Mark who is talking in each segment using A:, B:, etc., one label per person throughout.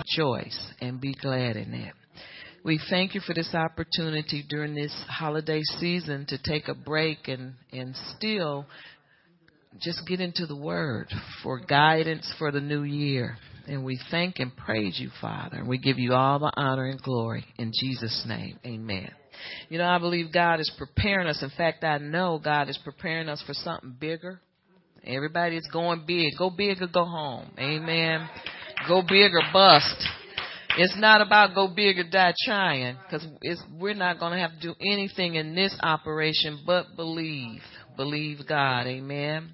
A: Rejoice and be glad in it. We thank you for this opportunity during this holiday season to take a break and, and still just get into the Word for guidance for the new year. And we thank and praise you, Father. And we give you all the honor and glory in Jesus' name. Amen. You know, I believe God is preparing us. In fact, I know God is preparing us for something bigger. Everybody is going big. Go big or go home. Amen. Go big or bust. It's not about go big or die trying because we're not going to have to do anything in this operation but believe. Believe God. Amen.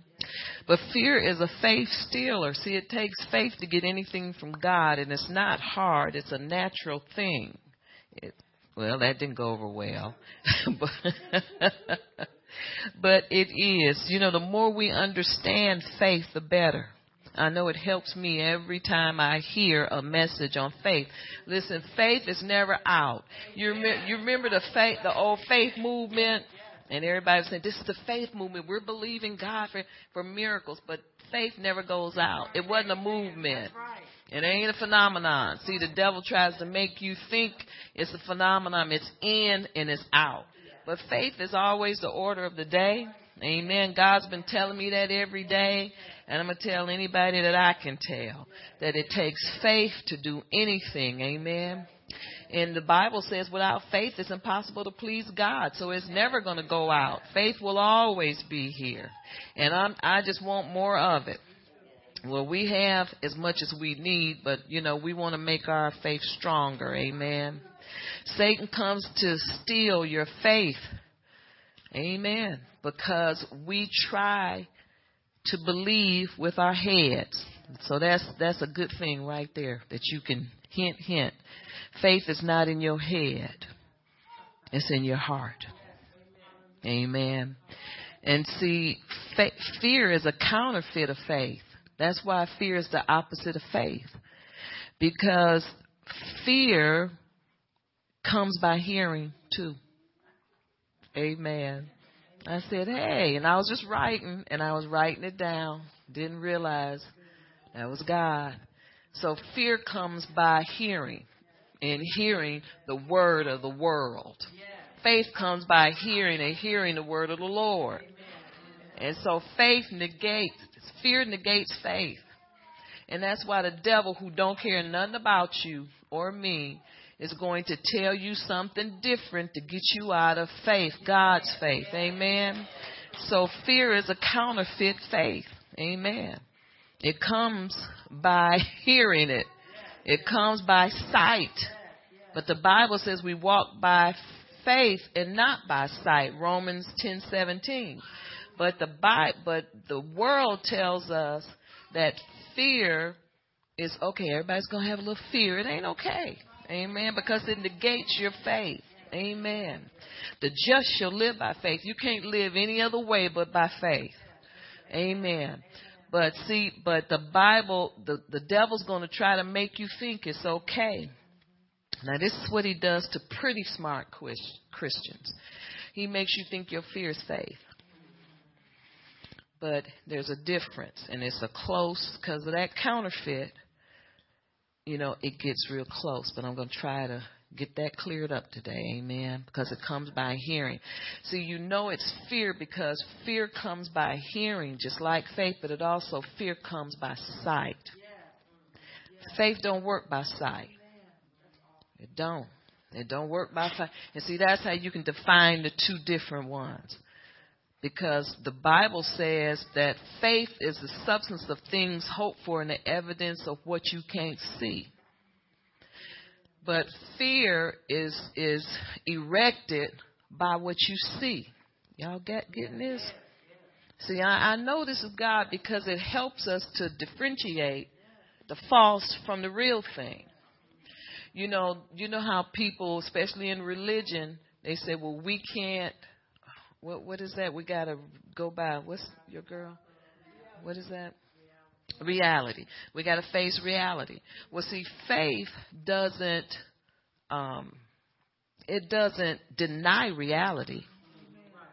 A: But fear is a faith stealer. See, it takes faith to get anything from God, and it's not hard. It's a natural thing. It, well, that didn't go over well. but, but it is. You know, the more we understand faith, the better. I know it helps me every time I hear a message on faith. Listen, faith is never out. You remember, you remember the faith, the old faith movement, and everybody was saying this is the faith movement. We're believing God for for miracles, but faith never goes out. It wasn't a movement. It ain't a phenomenon. See, the devil tries to make you think it's a phenomenon. It's in and it's out. But faith is always the order of the day. Amen. God's been telling me that every day. And I'm going to tell anybody that I can tell that it takes faith to do anything. Amen. And the Bible says without faith it's impossible to please God. So it's never going to go out. Faith will always be here. And I'm, I just want more of it. Well, we have as much as we need, but you know, we want to make our faith stronger. Amen. Satan comes to steal your faith. Amen. Because we try to believe with our heads. So that's that's a good thing right there that you can hint hint. Faith is not in your head. It's in your heart. Amen. And see, fa- fear is a counterfeit of faith. That's why fear is the opposite of faith. Because fear comes by hearing too. Amen. I said, hey, and I was just writing, and I was writing it down. Didn't realize that was God. So fear comes by hearing, and hearing the word of the world. Faith comes by hearing and hearing the word of the Lord. And so faith negates, fear negates faith. And that's why the devil who don't care nothing about you or me is going to tell you something different to get you out of faith, God's faith. Amen. So fear is a counterfeit faith. Amen. It comes by hearing it. It comes by sight. But the Bible says we walk by faith and not by sight. Romans 10:17. But the but the world tells us that fear is okay. Everybody's going to have a little fear. It ain't okay. Amen. Because it negates your faith. Amen. The just shall live by faith. You can't live any other way but by faith. Amen. But see, but the Bible, the, the devil's going to try to make you think it's okay. Now, this is what he does to pretty smart Christians. He makes you think your fear is faith. But there's a difference, and it's a close, because of that counterfeit, you know, it gets real close. But I'm going to try to get that cleared up today. Amen. Because it comes by hearing. See, you know it's fear because fear comes by hearing, just like faith, but it also fear comes by sight. Faith don't work by sight. It don't. It don't work by sight. And see, that's how you can define the two different ones because the Bible says that faith is the substance of things hoped for and the evidence of what you can't see. But fear is is erected by what you see. Y'all get getting this? See, I, I know this is God because it helps us to differentiate the false from the real thing. You know, you know how people, especially in religion, they say, "Well, we can't what what is that? We gotta go by. What's your girl? What is that? Reality. We gotta face reality. Well, see, faith doesn't um, it doesn't deny reality.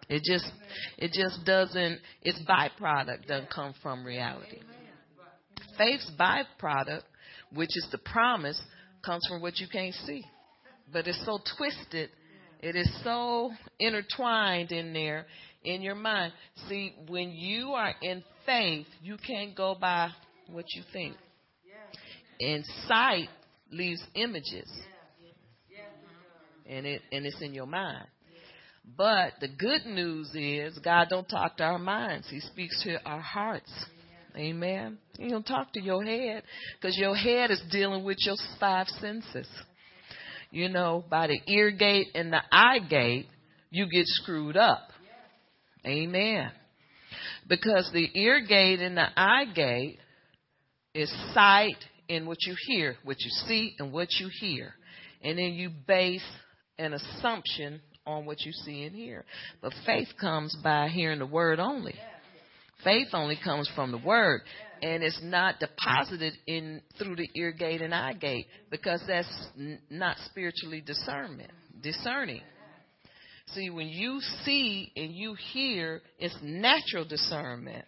A: It just it just doesn't its byproduct doesn't come from reality. Faith's byproduct which is the promise, comes from what you can't see. But it's so twisted. It is so intertwined in there in your mind. See, when you are in faith, you can't go by what you think. And sight leaves images. And it and it's in your mind. But the good news is God don't talk to our minds. He speaks to our hearts. Amen. He don't talk to your head because your head is dealing with your five senses. You know, by the ear gate and the eye gate, you get screwed up. Amen. Because the ear gate and the eye gate is sight and what you hear, what you see and what you hear. And then you base an assumption on what you see and hear. But faith comes by hearing the word only. Faith only comes from the word and it's not deposited in through the ear gate and eye gate because that's n- not spiritually discernment discerning. See when you see and you hear it's natural discernment.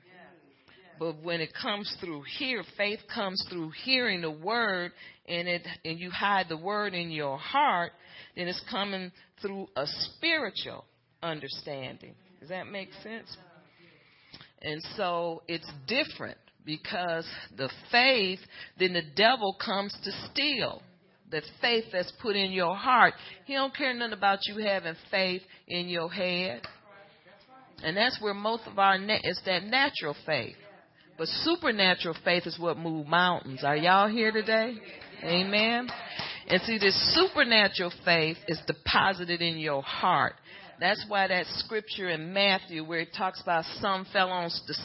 A: But when it comes through here faith comes through hearing the word and it and you hide the word in your heart then it's coming through a spiritual understanding. Does that make sense? And so it's different because the faith, then the devil comes to steal. The faith that's put in your heart. He don't care nothing about you having faith in your head. And that's where most of our, na- it's that natural faith. But supernatural faith is what moves mountains. Are y'all here today? Amen. And see, this supernatural faith is deposited in your heart. That's why that scripture in Matthew where it talks about some fell on the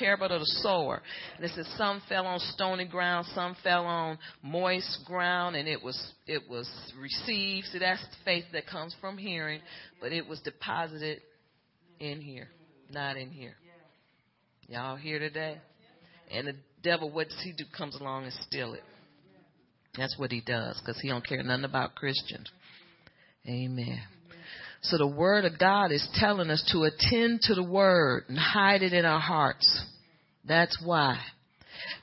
A: parable of the sower. And it says some fell on stony ground, some fell on moist ground, and it was it was received. So that's the faith that comes from hearing, but it was deposited in here, not in here. Y'all here today? And the devil, what does he do? Comes along and steal it. That's what he does, because he don't care nothing about Christians. Amen. So the word of God is telling us to attend to the word and hide it in our hearts. That's why.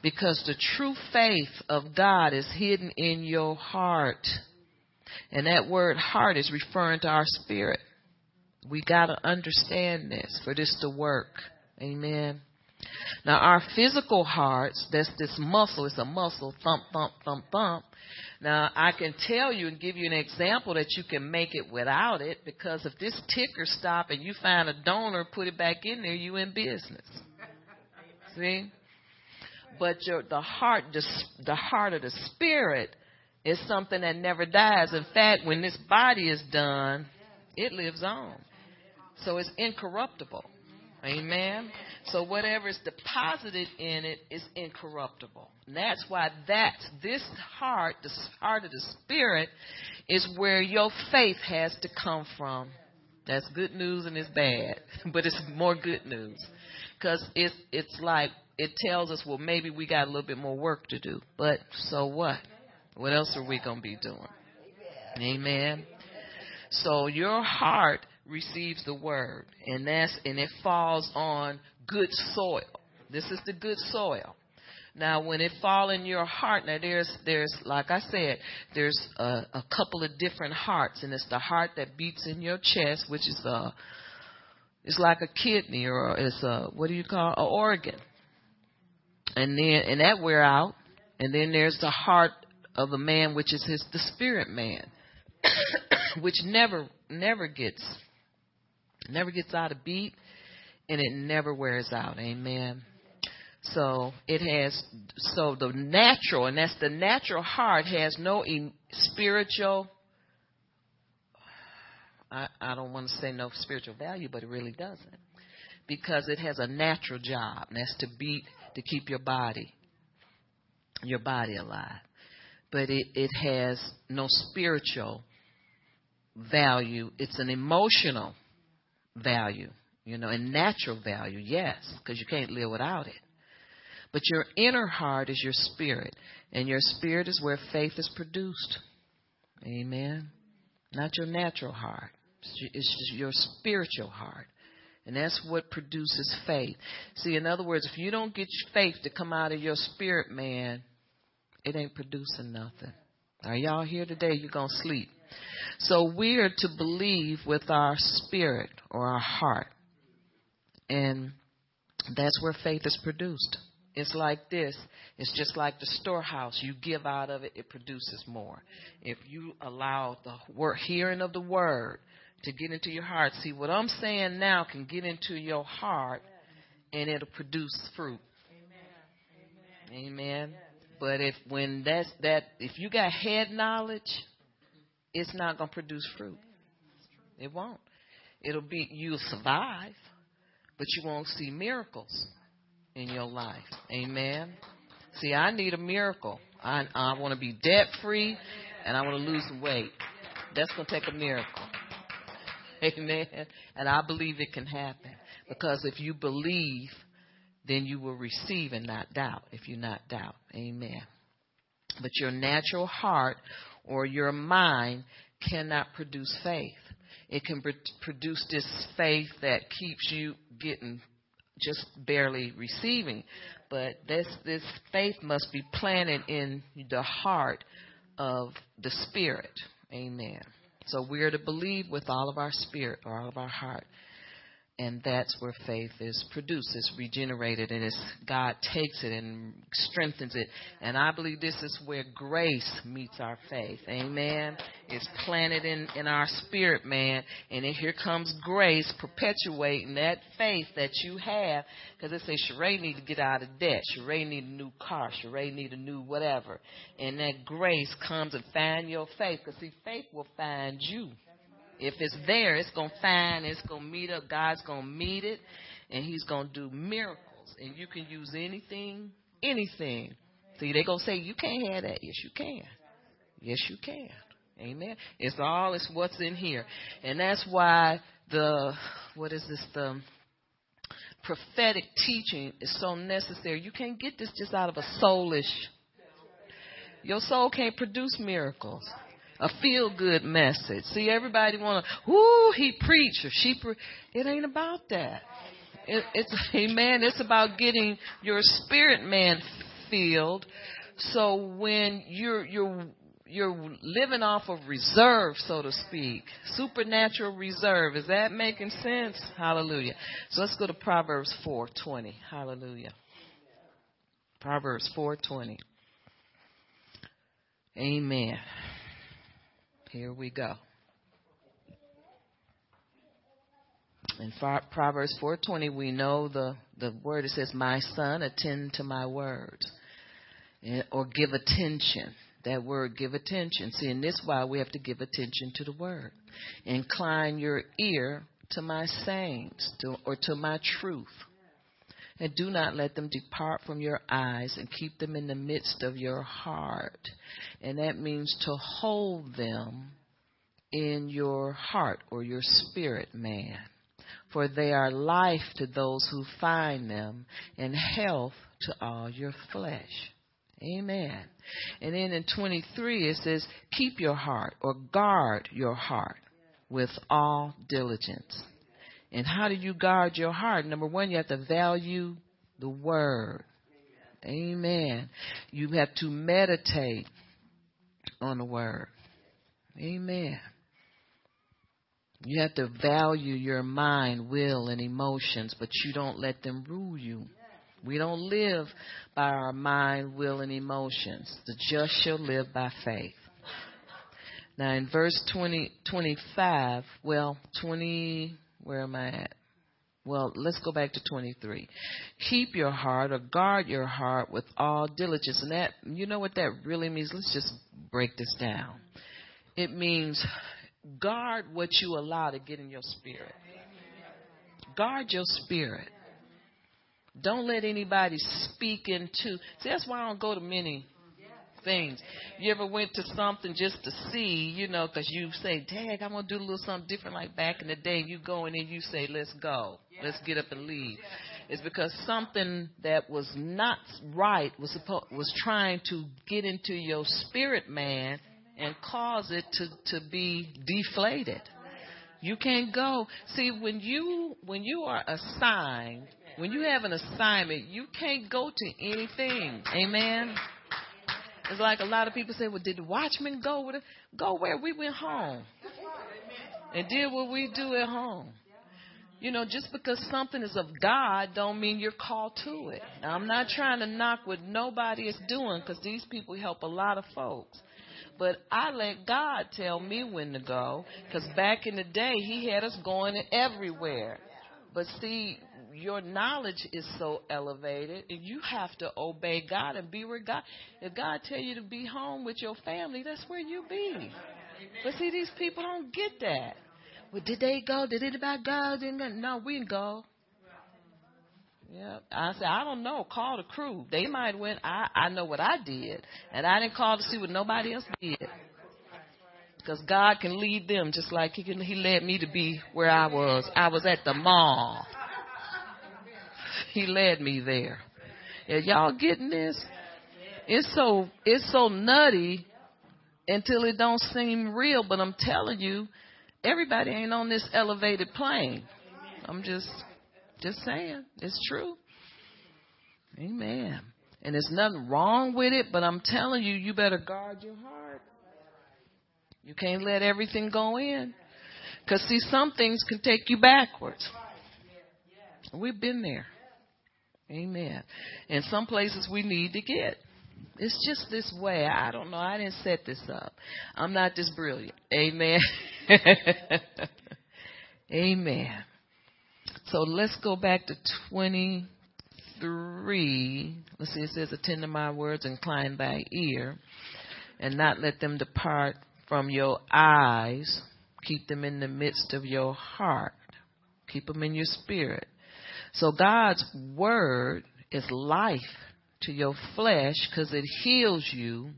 A: Because the true faith of God is hidden in your heart. And that word heart is referring to our spirit. We got to understand this for this to work. Amen. Now, our physical hearts, that's this muscle, it's a muscle, thump, thump, thump, thump. Now, I can tell you and give you an example that you can make it without it because if this ticker stop and you find a donor, put it back in there, you in business. See? But your, the heart, the, heart of the spirit is something that never dies. In fact, when this body is done, it lives on. So it's incorruptible. Amen. So whatever is deposited in it is incorruptible. And that's why that's this heart, the heart of the spirit, is where your faith has to come from. That's good news and it's bad, but it's more good news because it's it's like it tells us, well, maybe we got a little bit more work to do. But so what? What else are we gonna be doing? Amen. So your heart receives the word, and that's and it falls on good soil. This is the good soil. Now, when it fall in your heart, now there's there's like I said, there's a, a couple of different hearts, and it's the heart that beats in your chest, which is a it's like a kidney or it's a what do you call an organ, and then and that wear out, and then there's the heart of a man, which is his the spirit man, which never never gets never gets out of beat and it never wears out. Amen. So it has, so the natural, and that's the natural heart has no spiritual, I, I don't want to say no spiritual value, but it really doesn't. Because it has a natural job, and that's to beat, to keep your body, your body alive. But it, it has no spiritual value. It's an emotional value, you know, and natural value, yes, because you can't live without it. But your inner heart is your spirit, and your spirit is where faith is produced. Amen. Not your natural heart, it's your spiritual heart. And that's what produces faith. See, in other words, if you don't get faith to come out of your spirit man, it ain't producing nothing. Are y'all here today? You're going to sleep. So we're to believe with our spirit or our heart. And that's where faith is produced. It's like this. It's just like the storehouse. You give out of it, it produces more. If you allow the hearing of the word to get into your heart, see what I'm saying now can get into your heart and it'll produce fruit. Amen. Amen. But if when that's that if you got head knowledge, it's not gonna produce fruit. It won't. It'll be you'll survive, but you won't see miracles in your life. Amen. See, I need a miracle. I I want to be debt free, and I want to lose weight. That's gonna take a miracle. Amen. And I believe it can happen because if you believe, then you will receive and not doubt. If you not doubt, Amen. But your natural heart or your mind cannot produce faith. It can produce this faith that keeps you getting just barely receiving. But this this faith must be planted in the heart of the spirit. Amen. So we are to believe with all of our spirit or all of our heart and that's where faith is produced it's regenerated and it's god takes it and strengthens it. And i believe this is where grace meets our faith. Amen? It's planted in in our spirit man. And then here comes grace perpetuating that faith that you have. Because it says Sheree need to get out of debt. Sheree need a new car. Sheree need a new whatever. And that grace comes and find your faith. Because see faith will find you if it's there, it's going to find, it's going to meet up. God's going to meet it, and He's going to do miracles. And you can use anything, anything. See, they're going to say, You can't have that. Yes, you can. Yes, you can. Amen. It's all, it's what's in here. And that's why the, what is this, the prophetic teaching is so necessary. You can't get this just out of a soulish. Your soul can't produce miracles a feel good message. See, everybody want to, whoo, he preached or she pre-. It ain't about that. It, it's, amen. It's about getting your spirit man filled. So when you're, you're, you're living off of reserve, so to speak, supernatural reserve. Is that making sense? Hallelujah. So let's go to Proverbs 4:20. Hallelujah. Proverbs 4:20. Amen. Here we go. In Proverbs 4:20, we know the the word it says, "My son, attend to my words," or give attention. That word, give attention. See, in this why we have to give attention to the word. Incline your ear to my sayings, to, or to my truth, and do not let them depart from your eyes, and keep them in the midst of your heart and that means to hold them in your heart or your spirit man. For they are life to those who find them and health to all your flesh. Amen. And then in 23 it says, keep your heart or guard your heart with all diligence. And how do you guard your heart? Number one, you have to value the word. Amen. You have to meditate on the word. Amen. You have to value your mind, will, and emotions, but you don't let them rule you. We don't live by our mind, will, and emotions. The just shall live by faith. Now in verse 20, 25, well, 20, where am I at? Well, let's go back to 23. Keep your heart or guard your heart with all diligence. And that, you know what that really means? Let's just break this down. It means guard what you allow to get in your spirit. Guard your spirit. Don't let anybody speak into. See, that's why I don't go to many things. You ever went to something just to see, you know, because you say, Dad, I'm to do a little something different like back in the day. You go in and you say, let's go. Let's get up and leave. It's because something that was not right was supposed, was trying to get into your spirit man and cause it to, to be deflated. You can't go. See, when you, when you are assigned, when you have an assignment, you can't go to anything. Amen. It's like a lot of people say, well, did the watchman go with it? Go where? We went home and did what we do at home. You know, just because something is of God don't mean you're called to it. Now, I'm not trying to knock what nobody is doing because these people help a lot of folks. But I let God tell me when to go because back in the day, He had us going everywhere. But see, your knowledge is so elevated and you have to obey God and be where God if God tell you to be home with your family, that's where you be. But see these people don't get that. Well, did they go? Did anybody go? Didn't No, we didn't go. Yeah, I said I don't know. Call the crew. They might win. I I know what I did, and I didn't call to see what nobody else did. Because God can lead them just like He can. He led me to be where I was. I was at the mall. He led me there. Yeah, y'all getting this? It's so it's so nutty until it don't seem real. But I'm telling you, everybody ain't on this elevated plane. I'm just just saying. It's true. Amen. And there's nothing wrong with it, but I'm telling you, you better guard your heart. You can't let everything go in. Because, see, some things can take you backwards. We've been there. Amen. And some places we need to get. It's just this way. I don't know. I didn't set this up. I'm not this brilliant. Amen. Amen. So let's go back to 23. Let's see, it says, Attend to my words, incline thy ear, and not let them depart from your eyes. Keep them in the midst of your heart. Keep them in your spirit. So God's word is life to your flesh because it heals you,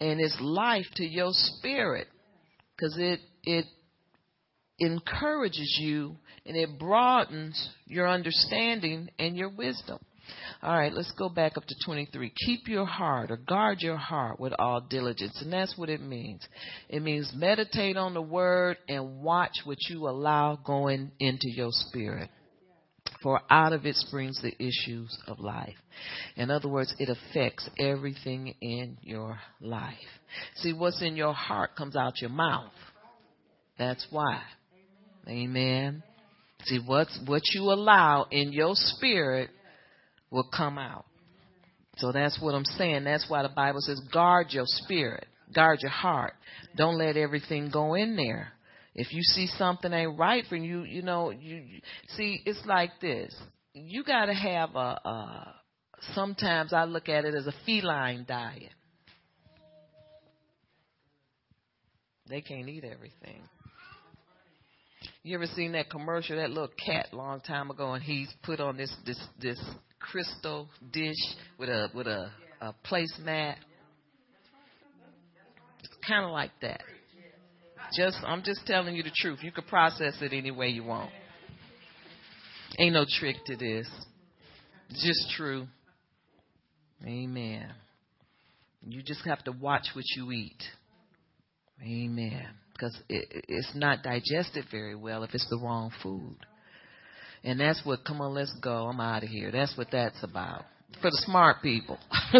A: and it's life to your spirit because it it encourages you and it broadens your understanding and your wisdom. All right, let's go back up to 23. Keep your heart or guard your heart with all diligence. And that's what it means. It means meditate on the word and watch what you allow going into your spirit for out of it springs the issues of life. In other words, it affects everything in your life. See, what's in your heart comes out your mouth. That's why. Amen. See, what's, what you allow in your spirit will come out. So that's what I'm saying. That's why the Bible says guard your spirit, guard your heart. Don't let everything go in there. If you see something ain't right for you, you know, you, see, it's like this. You got to have a, a, sometimes I look at it as a feline diet. They can't eat everything. You ever seen that commercial, that little cat long time ago, and he's put on this this this crystal dish with a with a, a placemat? It's kind of like that. Just I'm just telling you the truth. You can process it any way you want. Ain't no trick to this. Just true. Amen. You just have to watch what you eat. Amen. Because it, it's not digested very well if it's the wrong food. And that's what, come on, let's go. I'm out of here. That's what that's about. For the smart people.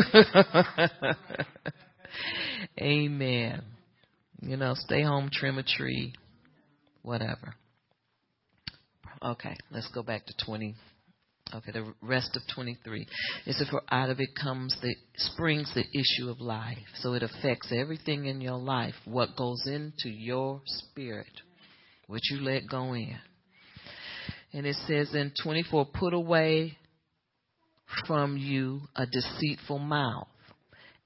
A: Amen. You know, stay home, trim a tree, whatever. Okay, let's go back to 20. Okay, the rest of 23. It says, For out of it comes the springs the issue of life. So it affects everything in your life, what goes into your spirit, what you let go in. And it says in 24, Put away from you a deceitful mouth,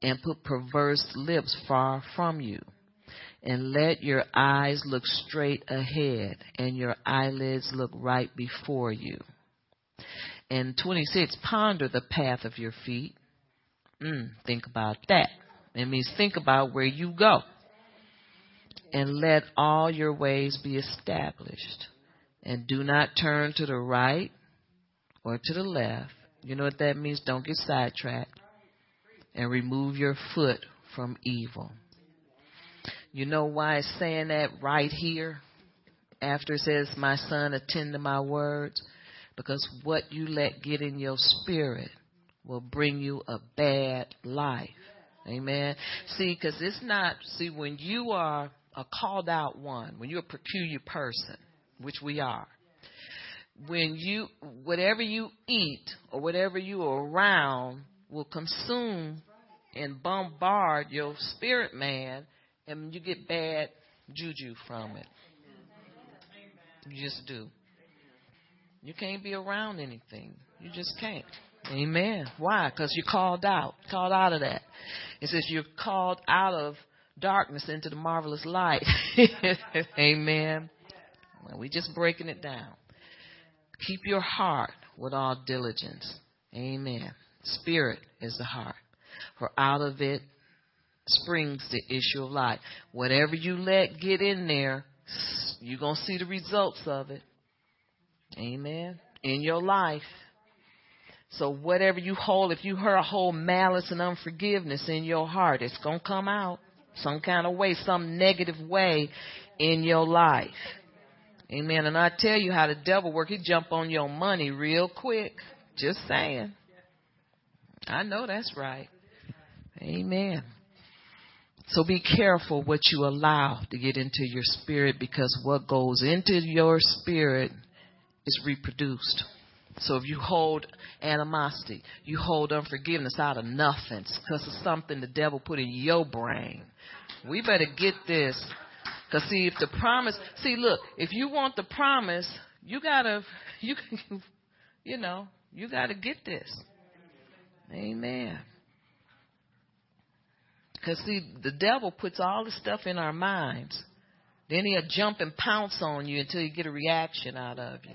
A: and put perverse lips far from you and let your eyes look straight ahead and your eyelids look right before you. And 26, ponder the path of your feet. Mm, think about that. It means think about where you go. And let all your ways be established. And do not turn to the right or to the left. You know what that means? Don't get sidetracked. And remove your foot from evil. You know why it's saying that right here? After it says, My son, attend to my words. Because what you let get in your spirit will bring you a bad life. Amen. See, because it's not, see, when you are a called out one, when you're a peculiar person, which we are, when you, whatever you eat or whatever you are around will consume and bombard your spirit man, and you get bad juju from it. You just do. You can't be around anything. You just can't. Amen. Why? Because you're called out. Called out of that. It says you're called out of darkness into the marvelous light. Amen. Well, we just breaking it down. Keep your heart with all diligence. Amen. Spirit is the heart. For out of it springs the issue of life. Whatever you let get in there, you're going to see the results of it. Amen. In your life. So whatever you hold, if you hold malice and unforgiveness in your heart, it's going to come out some kind of way, some negative way in your life. Amen. And I tell you how the devil work. He jump on your money real quick. Just saying. I know that's right. Amen. So be careful what you allow to get into your spirit because what goes into your spirit is reproduced. So if you hold animosity, you hold unforgiveness out of nothing because of something the devil put in your brain. We better get this. Because see, if the promise, see, look, if you want the promise, you gotta, you, you know, you gotta get this. Amen. Because see, the devil puts all the stuff in our minds. Then he'll jump and pounce on you until you get a reaction out of you.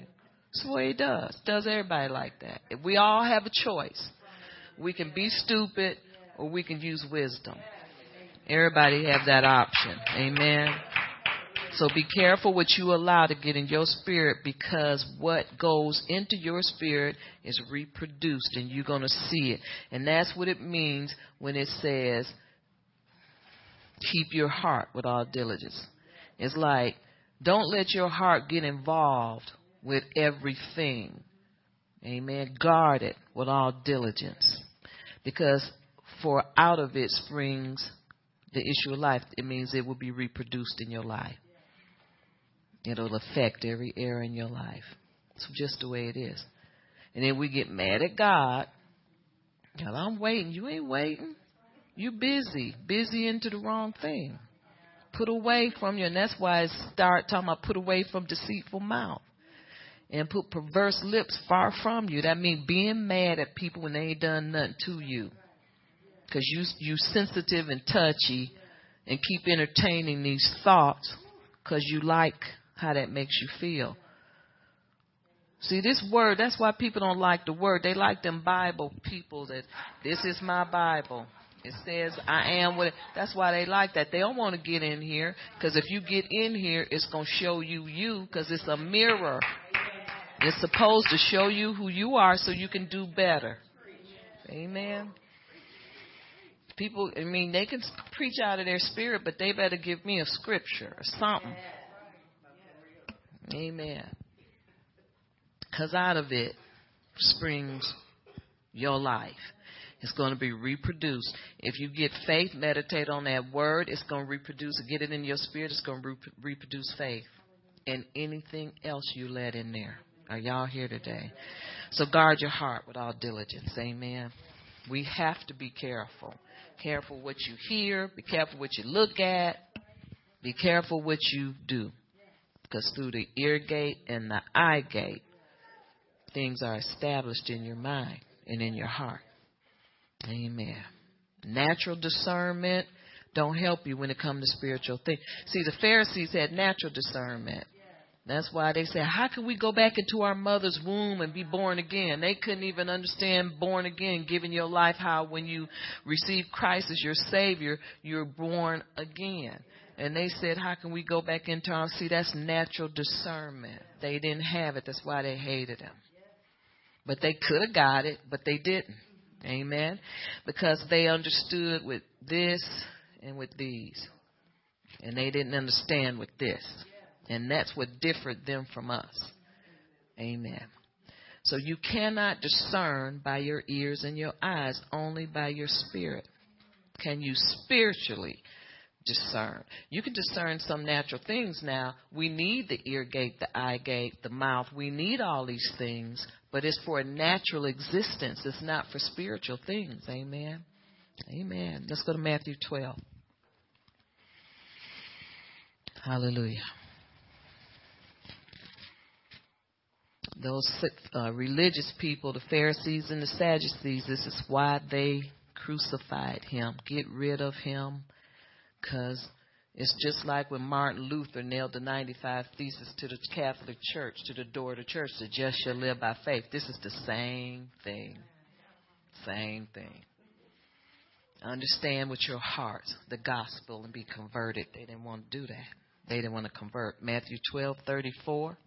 A: That's way he does. Does everybody like that? We all have a choice. We can be stupid or we can use wisdom. Everybody have that option. Amen. So be careful what you allow to get in your spirit because what goes into your spirit is reproduced and you're going to see it. And that's what it means when it says keep your heart with all diligence. It's like, don't let your heart get involved with everything. Amen. Guard it with all diligence. Because for out of it springs the issue of life. It means it will be reproduced in your life. It'll affect every area in your life. It's just the way it is. And then we get mad at God. God, I'm waiting. You ain't waiting. You busy, busy into the wrong thing. Put away from you, and that's why I start talking about put away from deceitful mouth and put perverse lips far from you. That means being mad at people when they ain't done nothing to you, because you you sensitive and touchy, and keep entertaining these thoughts because you like how that makes you feel. See, this word, that's why people don't like the word. They like them Bible people that this is my Bible. It says, I am what. That's why they like that. They don't want to get in here because if you get in here, it's going to show you you because it's a mirror. It's supposed to show you who you are so you can do better. Amen. People, I mean, they can preach out of their spirit, but they better give me a scripture or something. Amen. Because out of it springs your life. It's going to be reproduced. If you get faith, meditate on that word. It's going to reproduce. Get it in your spirit. It's going to re- reproduce faith. And anything else you let in there. Are y'all here today? So guard your heart with all diligence. Amen. We have to be careful. Careful what you hear. Be careful what you look at. Be careful what you do. Because through the ear gate and the eye gate, things are established in your mind and in your heart. Amen. Natural discernment don't help you when it comes to spiritual things. See, the Pharisees had natural discernment. That's why they said, How can we go back into our mother's womb and be born again? They couldn't even understand born again, giving your life how when you receive Christ as your Savior, you're born again. And they said, How can we go back into our see that's natural discernment. They didn't have it, that's why they hated him. But they could have got it, but they didn't. Amen. Because they understood with this and with these. And they didn't understand with this. And that's what differed them from us. Amen. So you cannot discern by your ears and your eyes, only by your spirit. Can you spiritually discern? You can discern some natural things now. We need the ear gate, the eye gate, the mouth. We need all these things, but it's for a natural existence. It's not for spiritual things. Amen. Amen. Let's go to Matthew 12. Hallelujah. Those uh, religious people, the Pharisees and the Sadducees, this is why they crucified him. Get rid of him because it's just like when Martin Luther nailed the 95 Theses to the Catholic Church, to the door of the church, the just shall live by faith. This is the same thing. Same thing. Understand with your heart the gospel and be converted. They didn't want to do that. They didn't want to convert. Matthew 12, 34.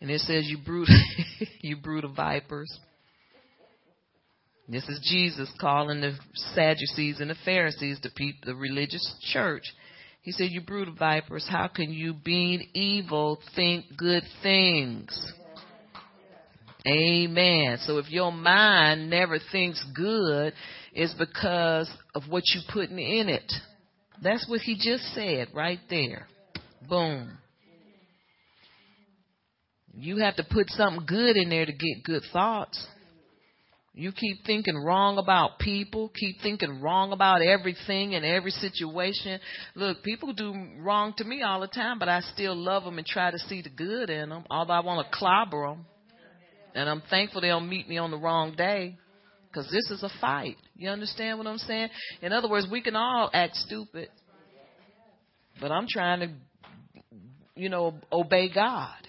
A: And it says, you brood, you brood of vipers. This is Jesus calling the Sadducees and the Pharisees, the people, the religious church. He said, you brood of vipers, how can you being evil think good things? Amen. So if your mind never thinks good, it's because of what you're putting in it. That's what he just said right there. Boom. You have to put something good in there to get good thoughts. You keep thinking wrong about people, keep thinking wrong about everything and every situation. Look, people do wrong to me all the time, but I still love them and try to see the good in them, although I want to clobber them. And I'm thankful they don't meet me on the wrong day because this is a fight. You understand what I'm saying? In other words, we can all act stupid, but I'm trying to, you know, obey God.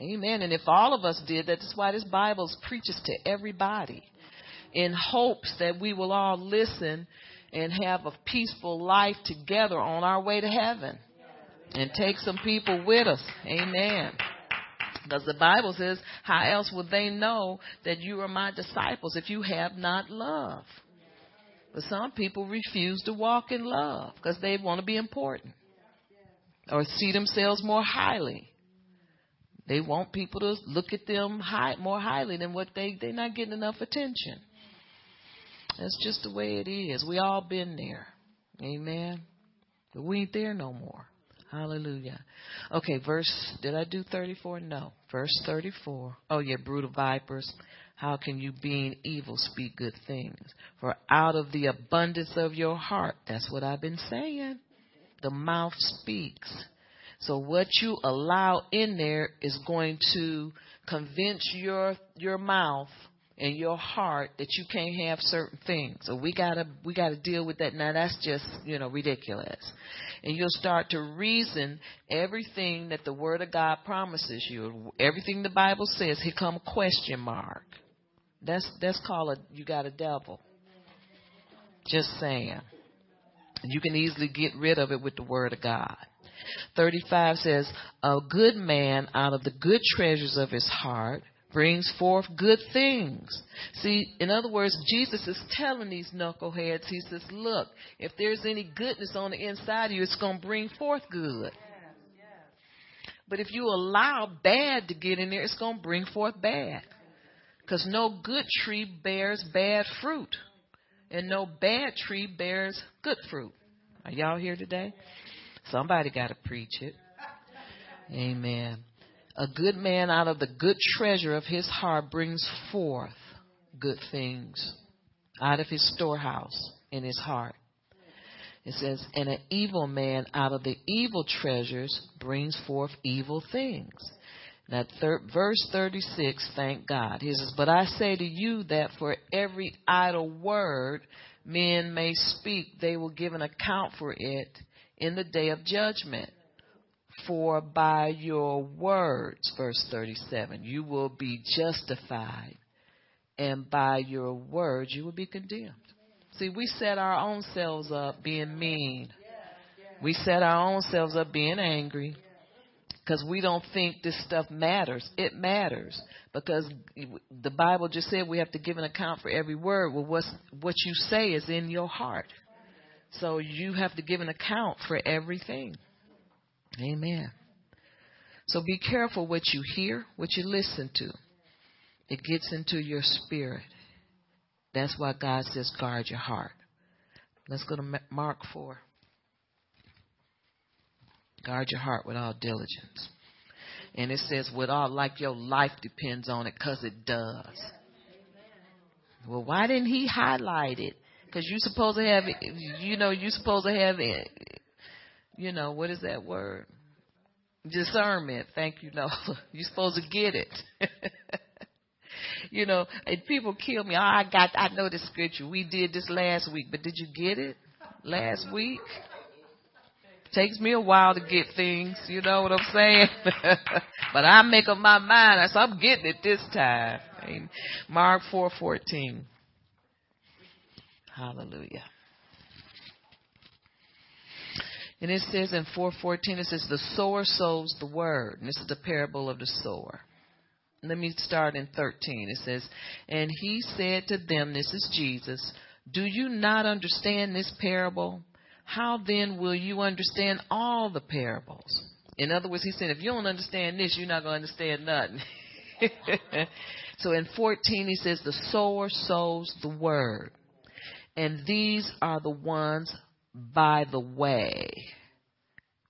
A: Amen. And if all of us did that, that's why this Bible preaches to everybody in hopes that we will all listen and have a peaceful life together on our way to heaven and take some people with us. Amen. Because the Bible says, how else would they know that you are my disciples if you have not love? But some people refuse to walk in love because they want to be important or see themselves more highly. They want people to look at them high, more highly than what they they're not getting enough attention. That's just the way it is. We all been there. Amen. But we ain't there no more. Hallelujah. Okay, verse, did I do 34? No. Verse 34. Oh, yeah, brutal vipers. How can you, being evil, speak good things? For out of the abundance of your heart, that's what I've been saying, the mouth speaks. So what you allow in there is going to convince your your mouth and your heart that you can't have certain things. So we gotta we gotta deal with that. Now that's just you know ridiculous. And you'll start to reason everything that the Word of God promises you, everything the Bible says. Here come question mark. That's that's called a you got a devil. Just saying. You can easily get rid of it with the Word of God. 35 says, A good man out of the good treasures of his heart brings forth good things. See, in other words, Jesus is telling these knuckleheads, He says, Look, if there's any goodness on the inside of you, it's going to bring forth good. But if you allow bad to get in there, it's going to bring forth bad. Because no good tree bears bad fruit, and no bad tree bears good fruit. Are y'all here today? Somebody got to preach it. Amen. A good man out of the good treasure of his heart brings forth good things out of his storehouse in his heart. It says, and an evil man out of the evil treasures brings forth evil things. Now, thir- verse 36, thank God. He says, But I say to you that for every idle word men may speak, they will give an account for it in the day of judgment. For by your words, verse 37, you will be justified, and by your words you will be condemned. See, we set our own selves up being mean. We set our own selves up being angry because we don't think this stuff matters. It matters because the Bible just said we have to give an account for every word. Well, what's, what you say is in your heart. So you have to give an account for everything. Amen. So be careful what you hear, what you listen to. It gets into your spirit. That's why God says, guard your heart. Let's go to Mark 4. Guard your heart with all diligence. And it says, with all, like your life depends on it, because it does. Well, why didn't he highlight it? Because you're supposed to have, you know, you're supposed to have, you know, what is that word? Discernment. Thank you, no. You're supposed to get it. you know, and people kill me. Oh, I got, I know the scripture. We did this last week, but did you get it last week? Takes me a while to get things, you know what I'm saying? but I make up my mind, I so I'm getting it this time. Mark 4:14. Hallelujah. And it says in 4:14 it says the sower sows the word. And this is the parable of the sower. Let me start in 13. It says, "And he said to them, this is Jesus, do you not understand this parable? how then will you understand all the parables? In other words, he said, if you don't understand this, you're not going to understand nothing. so in 14, he says, the sower sows the word. And these are the ones by the way,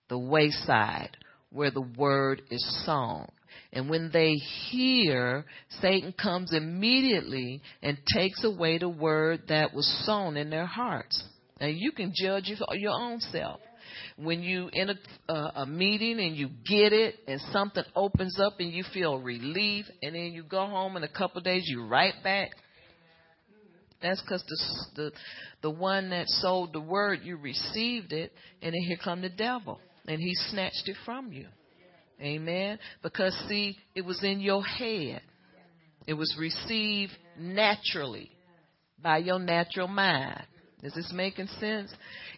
A: the wayside, where the word is sown. And when they hear, Satan comes immediately and takes away the word that was sown in their hearts. And you can judge your own self. When you in a, uh, a meeting and you get it and something opens up and you feel relief and then you go home in a couple of days you right back. That's because the, the the one that sold the word you received it and then here come the devil and he snatched it from you. Amen. Because see, it was in your head. It was received naturally by your natural mind. Is this making sense?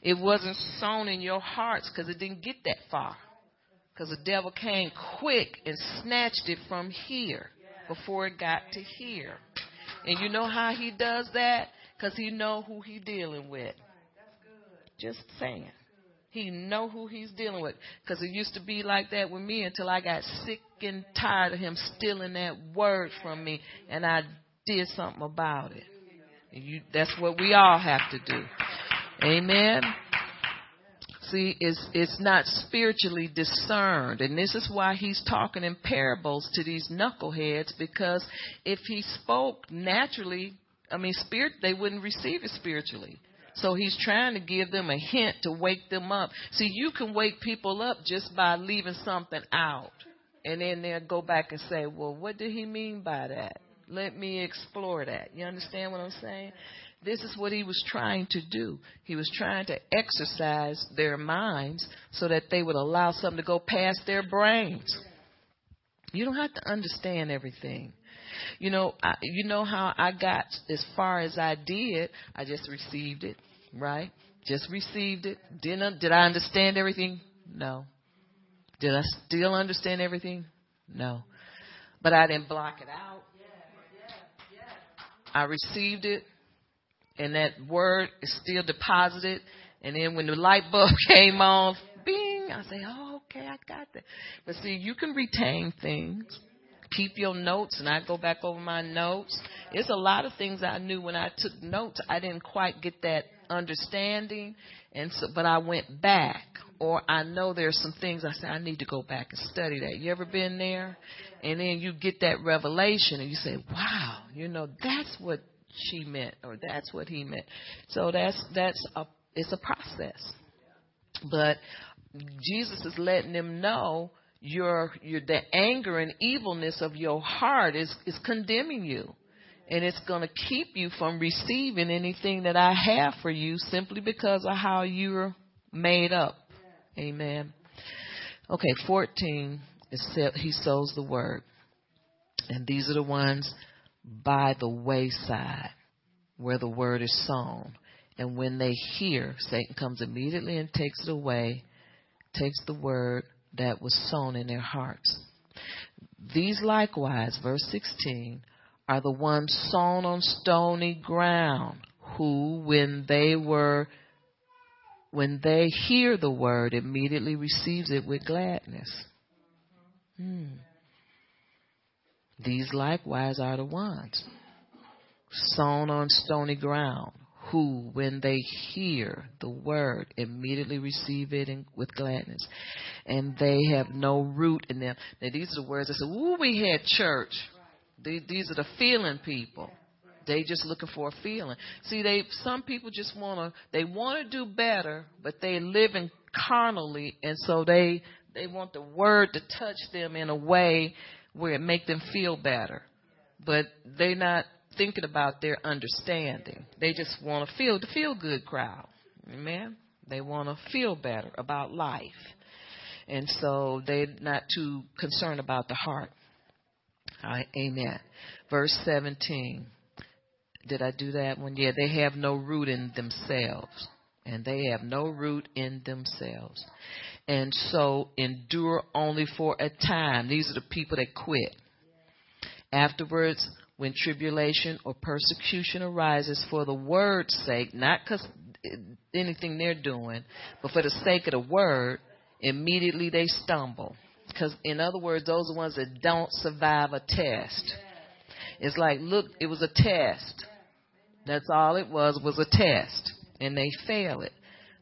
A: It wasn't sown in your hearts because it didn't get that far. Because the devil came quick and snatched it from here before it got to here. And you know how he does that? Because he know who he dealing with. Just saying. He know who he's dealing with. Because it used to be like that with me until I got sick and tired of him stealing that word from me and I did something about it. You, that's what we all have to do. Amen. See, it's, it's not spiritually discerned. And this is why he's talking in parables to these knuckleheads because if he spoke naturally, I mean, spirit, they wouldn't receive it spiritually. So he's trying to give them a hint to wake them up. See, you can wake people up just by leaving something out. And then they'll go back and say, well, what did he mean by that? Let me explore that. You understand what I'm saying? This is what he was trying to do. He was trying to exercise their minds so that they would allow something to go past their brains. You don't have to understand everything. You know, I, you know how I got as far as I did. I just received it, right? Just received it. Didn't did I understand everything? No. Did I still understand everything? No. But I didn't block it out. I received it, and that word is still deposited. And then when the light bulb came on, bing, I say, oh, okay, I got that. But see, you can retain things. Keep your notes, and I go back over my notes. It's a lot of things I knew when I took notes. I didn't quite get that understanding, and so, but I went back. Or I know there's some things I said I need to go back and study that. You ever been there? and then you get that revelation and you say, wow, you know, that's what she meant or that's what he meant. So that's, that's a, it's a process. But Jesus is letting them know your, your, the anger and evilness of your heart is, is condemning you. And it's going to keep you from receiving anything that I have for you simply because of how you're made up. Amen. Okay, 14 except he sows the word. And these are the ones by the wayside where the word is sown. And when they hear, Satan comes immediately and takes it away, takes the word that was sown in their hearts. These likewise, verse 16, are the ones sown on stony ground, who, when they were, when they hear the word, immediately receives it with gladness. Hmm. These likewise are the ones sown on stony ground, who, when they hear the word, immediately receive it in, with gladness, and they have no root in them. Now, these are the words that say, "Ooh, we had church." These are the feeling people. They just looking for a feeling. See, they some people just wanna they want to do better, but they living carnally, and so they they want the word to touch them in a way where it make them feel better, but they're not thinking about their understanding. They just want to feel the feel good crowd. Amen. They want to feel better about life. And so they're not too concerned about the heart. Right, amen. Verse 17. Did I do that one? Yeah, they have no root in themselves. And they have no root in themselves. And so endure only for a time. These are the people that quit. Afterwards, when tribulation or persecution arises for the word's sake, not because anything they're doing, but for the sake of the word, immediately they stumble. Because, in other words, those are the ones that don't survive a test. It's like, look, it was a test. That's all it was, was a test. And they fail it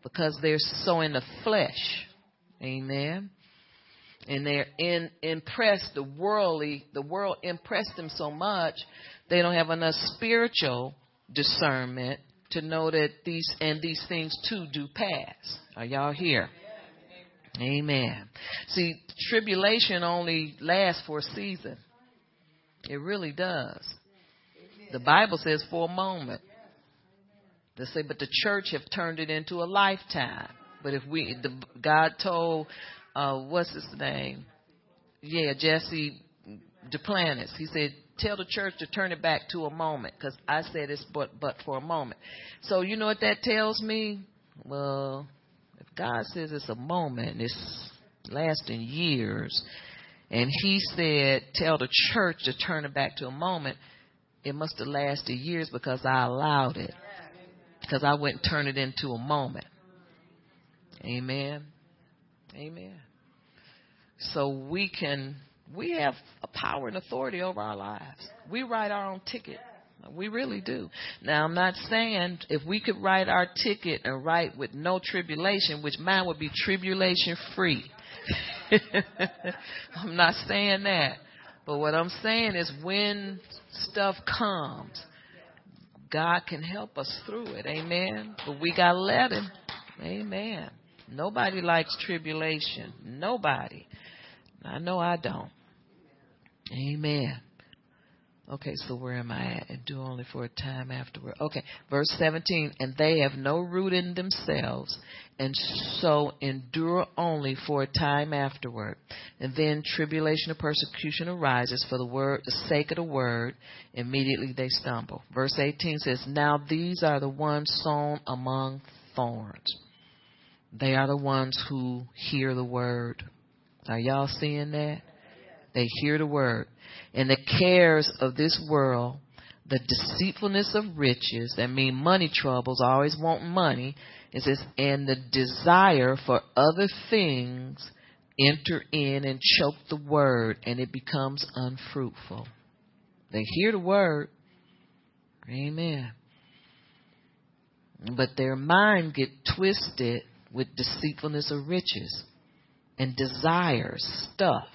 A: because they're so in the flesh. Amen. And they're in, impressed, the worldly, the world impressed them so much, they don't have enough spiritual discernment to know that these, and these things too do pass. Are y'all here? Amen. See, tribulation only lasts for a season. It really does. The Bible says for a moment. They say, but the church have turned it into a lifetime. But if we, the, God told, uh, what's his name? Yeah, Jesse Duplantis. He said, tell the church to turn it back to a moment, because I said it's but but for a moment. So you know what that tells me? Well, if God says it's a moment, it's lasting years, and He said tell the church to turn it back to a moment, it must have lasted years because I allowed it, because I wouldn't turn it into a moment. Amen. Amen. So we can, we have a power and authority over our lives. We write our own ticket. We really do. Now, I'm not saying if we could write our ticket and write with no tribulation, which mine would be tribulation free. I'm not saying that. But what I'm saying is when stuff comes, God can help us through it. Amen. But we got to let Him. Amen. Nobody likes tribulation. Nobody. I know I don't. Amen. Okay, so where am I at? And do only for a time afterward. Okay, verse 17. And they have no root in themselves, and so endure only for a time afterward. And then tribulation or persecution arises for the word, the sake of the word. Immediately they stumble. Verse 18 says, Now these are the ones sown among thorns they are the ones who hear the word. Are y'all seeing that? They hear the word. And the cares of this world, the deceitfulness of riches, that mean money troubles, always want money, it says, and the desire for other things enter in and choke the word, and it becomes unfruitful. They hear the word. Amen. But their mind get twisted with deceitfulness of riches and desires stuff.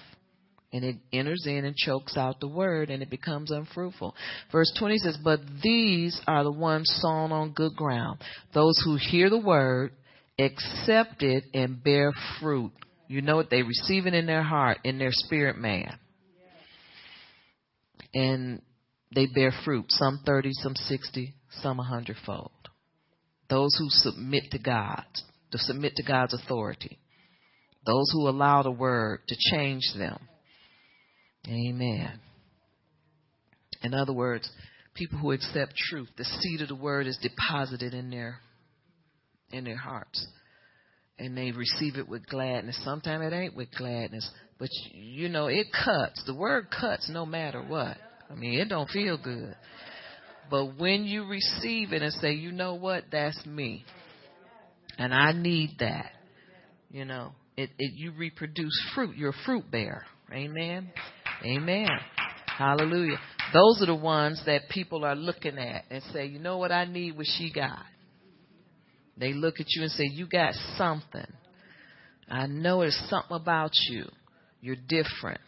A: And it enters in and chokes out the word and it becomes unfruitful. Verse 20 says, But these are the ones sown on good ground, those who hear the word, accept it, and bear fruit. You know what? They receive it in their heart, in their spirit man. And they bear fruit, some 30, some 60, some a hundredfold. Those who submit to God, to submit to God's authority. Those who allow the word to change them. Amen. In other words, people who accept truth, the seed of the word is deposited in their in their hearts. And they receive it with gladness. Sometimes it ain't with gladness, but you know, it cuts. The word cuts no matter what. I mean, it don't feel good. But when you receive it and say, you know what, that's me. And I need that. You know, it, it you reproduce fruit. You're a fruit bearer. Amen. Amen. Hallelujah. Those are the ones that people are looking at and say, you know what I need what she got. They look at you and say, you got something. I know there's something about you. You're different.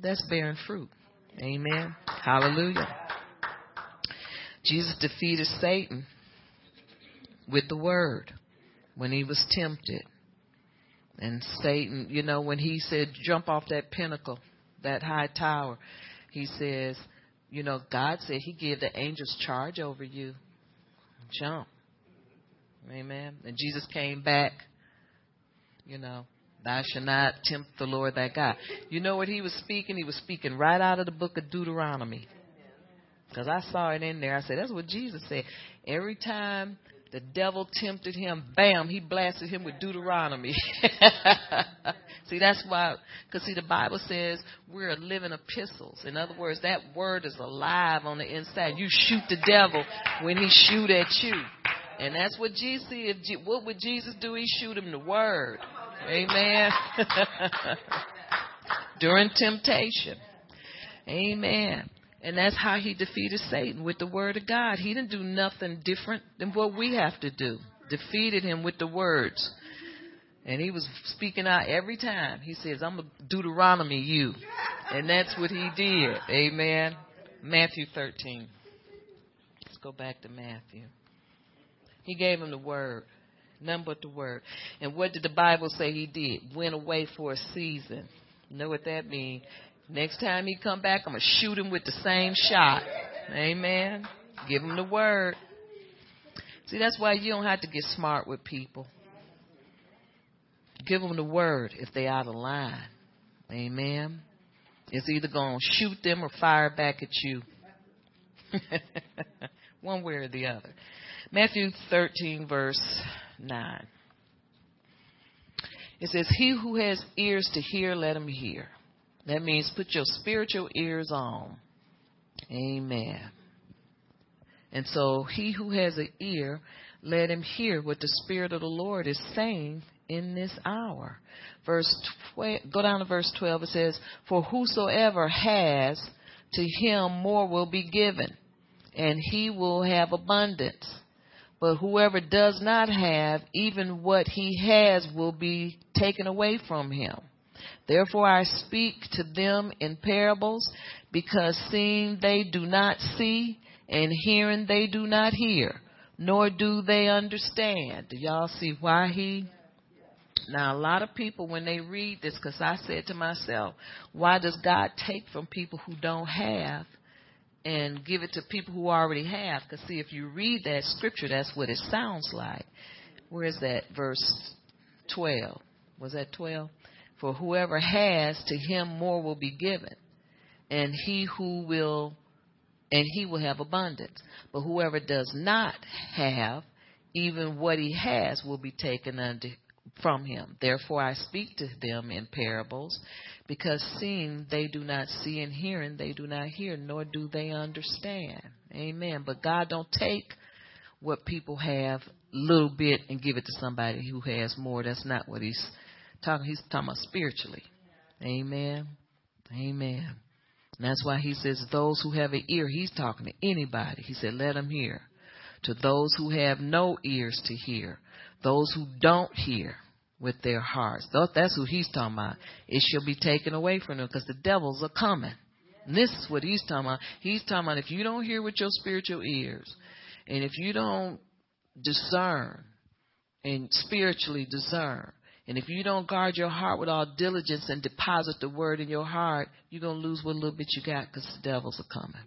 A: That's bearing fruit. Amen. Hallelujah. Jesus defeated Satan with the word when he was tempted. And Satan, you know, when he said, jump off that pinnacle, that high tower, he says, you know, God said he gave the angels charge over you. Jump. Amen. And Jesus came back, you know, thou shalt not tempt the Lord thy God. You know what he was speaking? He was speaking right out of the book of Deuteronomy. Because I saw it in there. I said, that's what Jesus said. Every time the devil tempted him, bam, he blasted him with Deuteronomy. see, that's why, because see, the Bible says we're living epistles. In other words, that word is alive on the inside. You shoot the devil when he shoot at you. And that's what Jesus, if, what would Jesus do? He shoot him the word. Amen. During temptation. Amen. And that's how he defeated Satan with the word of God. He didn't do nothing different than what we have to do. Defeated him with the words. And he was speaking out every time. He says, I'm a Deuteronomy you. And that's what he did. Amen. Matthew 13. Let's go back to Matthew. He gave him the word. None but the word. And what did the Bible say he did? Went away for a season. Know what that means? Next time he come back, I'm going to shoot him with the same shot. Amen. Give him the word. See, that's why you don't have to get smart with people. Give them the word if they out of line. Amen. It's either going to shoot them or fire back at you. One way or the other. Matthew 13, verse 9. It says, He who has ears to hear, let him hear. That means put your spiritual ears on. Amen. And so he who has an ear, let him hear what the Spirit of the Lord is saying in this hour. Verse 12, go down to verse 12. It says, For whosoever has, to him more will be given, and he will have abundance. But whoever does not have, even what he has will be taken away from him. Therefore I speak to them in parables, because seeing they do not see, and hearing they do not hear, nor do they understand. Do y'all see why he? Now, a lot of people, when they read this, because I said to myself, why does God take from people who don't have and give it to people who already have? Because, see, if you read that scripture, that's what it sounds like. Where is that? Verse 12. Was that 12? For whoever has, to him more will be given, and he who will, and he will have abundance. But whoever does not have, even what he has will be taken from him. Therefore I speak to them in parables, because seeing they do not see, and hearing they do not hear, nor do they understand. Amen. But God don't take what people have little bit and give it to somebody who has more. That's not what he's Talking, he's talking about spiritually. Amen. Amen. And that's why he says, those who have an ear, he's talking to anybody. He said, let them hear. To those who have no ears to hear, those who don't hear with their hearts. That's who he's talking about. It shall be taken away from them because the devils are coming. And this is what he's talking about. He's talking about if you don't hear with your spiritual ears, and if you don't discern and spiritually discern, and if you don't guard your heart with all diligence and deposit the word in your heart, you're going to lose what little bit you got because the devils are coming.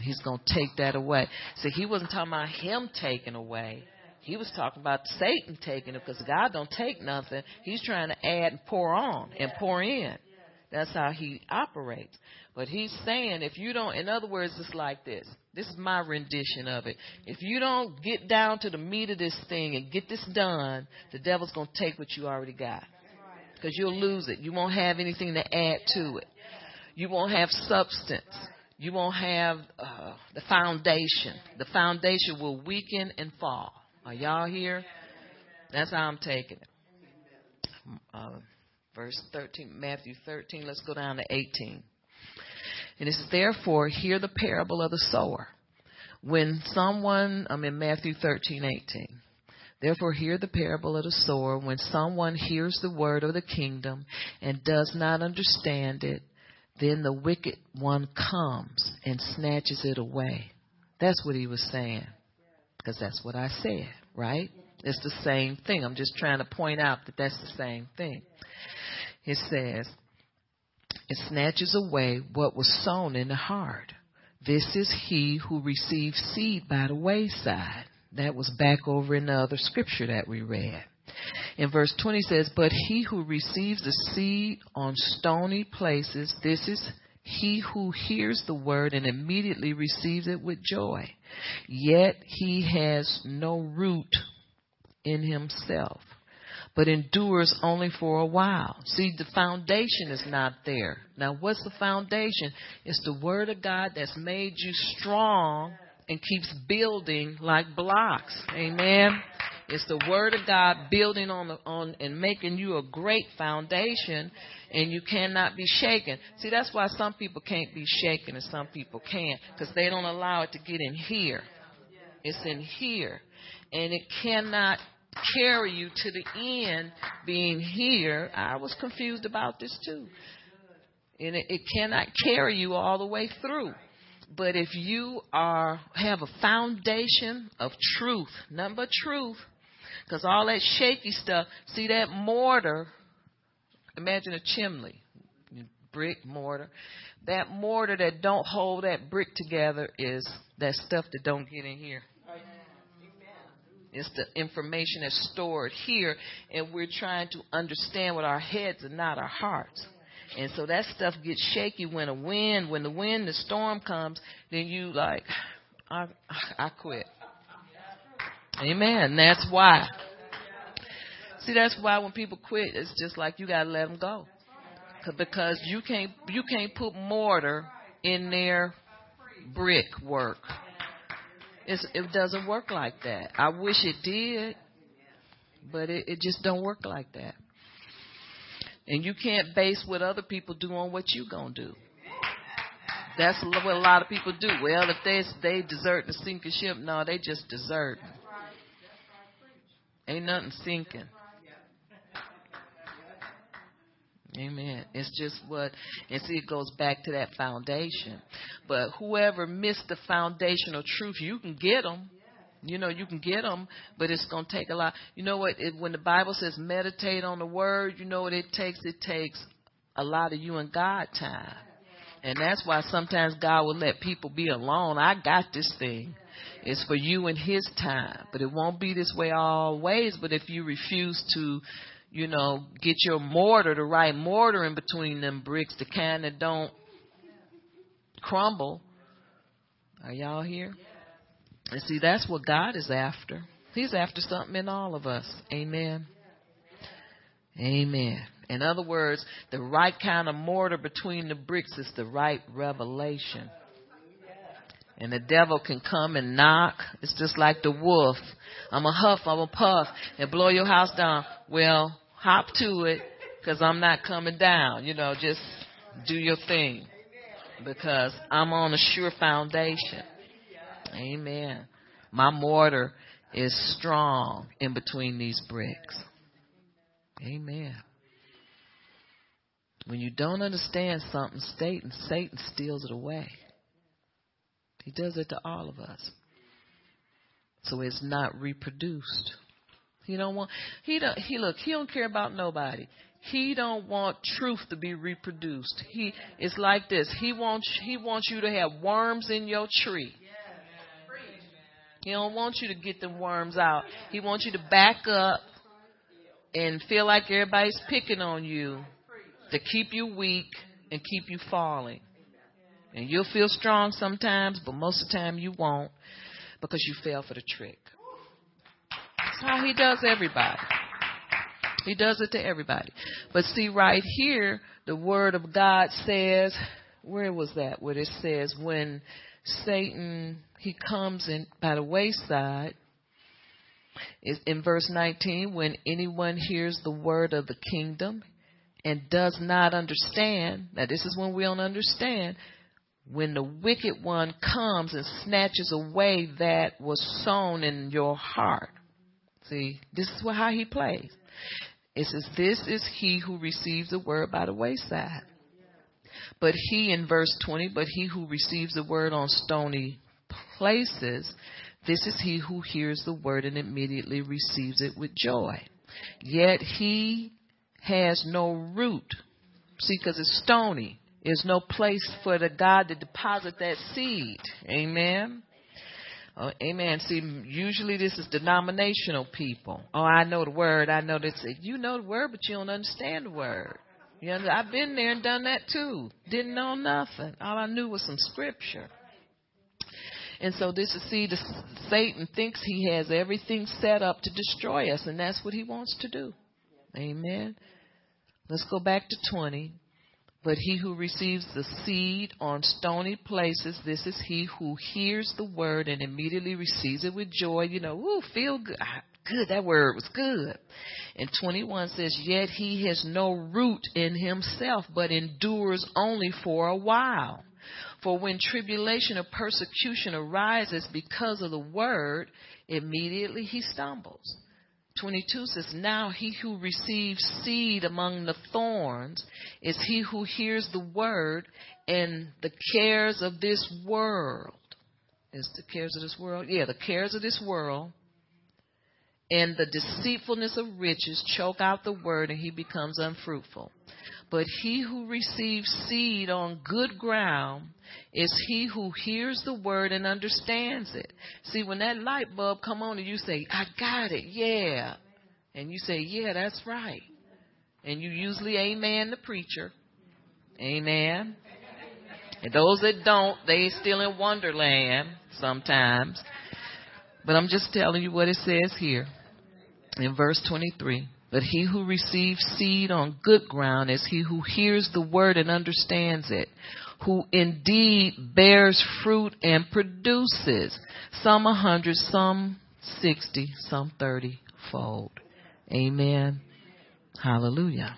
A: He's going to take that away. So he wasn't talking about him taking away. He was talking about Satan taking it because God don't take nothing. He's trying to add and pour on and pour in. That's how he operates. But he's saying if you don't, in other words, it's like this. This is my rendition of it. If you don't get down to the meat of this thing and get this done, the devil's going to take what you already got. Because you'll lose it. You won't have anything to add to it. You won't have substance. You won't have uh, the foundation. The foundation will weaken and fall. Are y'all here? That's how I'm taking it. Uh, verse 13, Matthew 13. Let's go down to 18. And it says, therefore, hear the parable of the sower. When someone, I'm in Matthew 13, 18. Therefore, hear the parable of the sower. When someone hears the word of the kingdom and does not understand it, then the wicked one comes and snatches it away. That's what he was saying. Because that's what I said, right? It's the same thing. I'm just trying to point out that that's the same thing. It says, it snatches away what was sown in the heart. This is he who receives seed by the wayside. That was back over in the other scripture that we read. In verse 20 says, But he who receives the seed on stony places, this is he who hears the word and immediately receives it with joy. Yet he has no root in himself, but endures only for a while. See, the foundation is not there. Now, what's the foundation? It's the word of God that's made you strong and keeps building like blocks. Amen. It's the word of God building on the, on and making you a great foundation and you cannot be shaken. See, that's why some people can't be shaken and some people can because they don't allow it to get in here. It's in here and it cannot carry you to the end being here. I was confused about this too. And it, it cannot carry you all the way through. But if you are have a foundation of truth, number truth, because all that shaky stuff, see that mortar, imagine a chimney, brick mortar. That mortar that don't hold that brick together is that stuff that don't get in here. It's the information that's stored here, and we're trying to understand with our heads and not our hearts. And so that stuff gets shaky when a wind, when the wind, the storm comes, then you like, I, I quit. Amen. That's why. See, that's why when people quit, it's just like you gotta let them go, because you can't you can't put mortar in their brick work. It's, it doesn't work like that. I wish it did, but it, it just don't work like that. And you can't base what other people do on what you gonna do. That's what a lot of people do. Well, if they they desert to sink a ship, no, they just desert. Ain't nothing sinking. Amen. It's just what, and see, it goes back to that foundation. But whoever missed the foundational truth, you can get them. You know, you can get them, but it's going to take a lot. You know what? It, when the Bible says meditate on the word, you know what it takes? It takes a lot of you and God time. And that's why sometimes God will let people be alone. I got this thing. It's for you and His time. But it won't be this way always. But if you refuse to, you know, get your mortar, the right mortar in between them bricks, the kind that don't crumble. Are y'all here? And see, that's what God is after. He's after something in all of us. Amen. Amen. In other words, the right kind of mortar between the bricks is the right revelation. And the devil can come and knock. It's just like the wolf. I'm a huff, I'm a puff, and blow your house down. Well, hop to it, because I'm not coming down. You know, just do your thing. Because I'm on a sure foundation. Amen. My mortar is strong in between these bricks. Amen. When you don't understand something, Satan, Satan steals it away. He does it to all of us. So it's not reproduced. He don't want he don't he look, he don't care about nobody. He don't want truth to be reproduced. He it's like this. He wants he wants you to have worms in your tree. He don't want you to get the worms out. He wants you to back up and feel like everybody's picking on you to keep you weak and keep you falling. And you'll feel strong sometimes, but most of the time you won't because you fell for the trick. How he does everybody. He does it to everybody. But see, right here, the word of God says, where was that? Where it says, when Satan, he comes in by the wayside, is in verse 19, when anyone hears the word of the kingdom and does not understand, now this is when we don't understand, when the wicked one comes and snatches away that was sown in your heart. See, this is how he plays. It says, This is he who receives the word by the wayside. But he, in verse 20, but he who receives the word on stony places, this is he who hears the word and immediately receives it with joy. Yet he has no root. See, because it's stony. There's no place for the God to deposit that seed. Amen. Oh, amen. See, usually this is denominational people. Oh, I know the word. I know this. You know the word, but you don't understand the word. You know, I've been there and done that too. Didn't know nothing. All I knew was some scripture. And so this is see, the, Satan thinks he has everything set up to destroy us, and that's what he wants to do. Amen. Let's go back to 20. But he who receives the seed on stony places, this is he who hears the word and immediately receives it with joy. You know, ooh, feel good. Ah, good, that word was good. And 21 says, Yet he has no root in himself, but endures only for a while. For when tribulation or persecution arises because of the word, immediately he stumbles. 22 says, Now he who receives seed among the thorns is he who hears the word and the cares of this world. Is the cares of this world? Yeah, the cares of this world and the deceitfulness of riches choke out the word and he becomes unfruitful. But he who receives seed on good ground is he who hears the word and understands it. See, when that light bulb come on and you say, I got it, yeah. And you say, yeah, that's right. And you usually amen the preacher. Amen. And those that don't, they still in wonderland sometimes. But I'm just telling you what it says here in verse 23. But he who receives seed on good ground is he who hears the word and understands it, who indeed bears fruit and produces some a hundred, some sixty, some thirty fold. Amen. Hallelujah.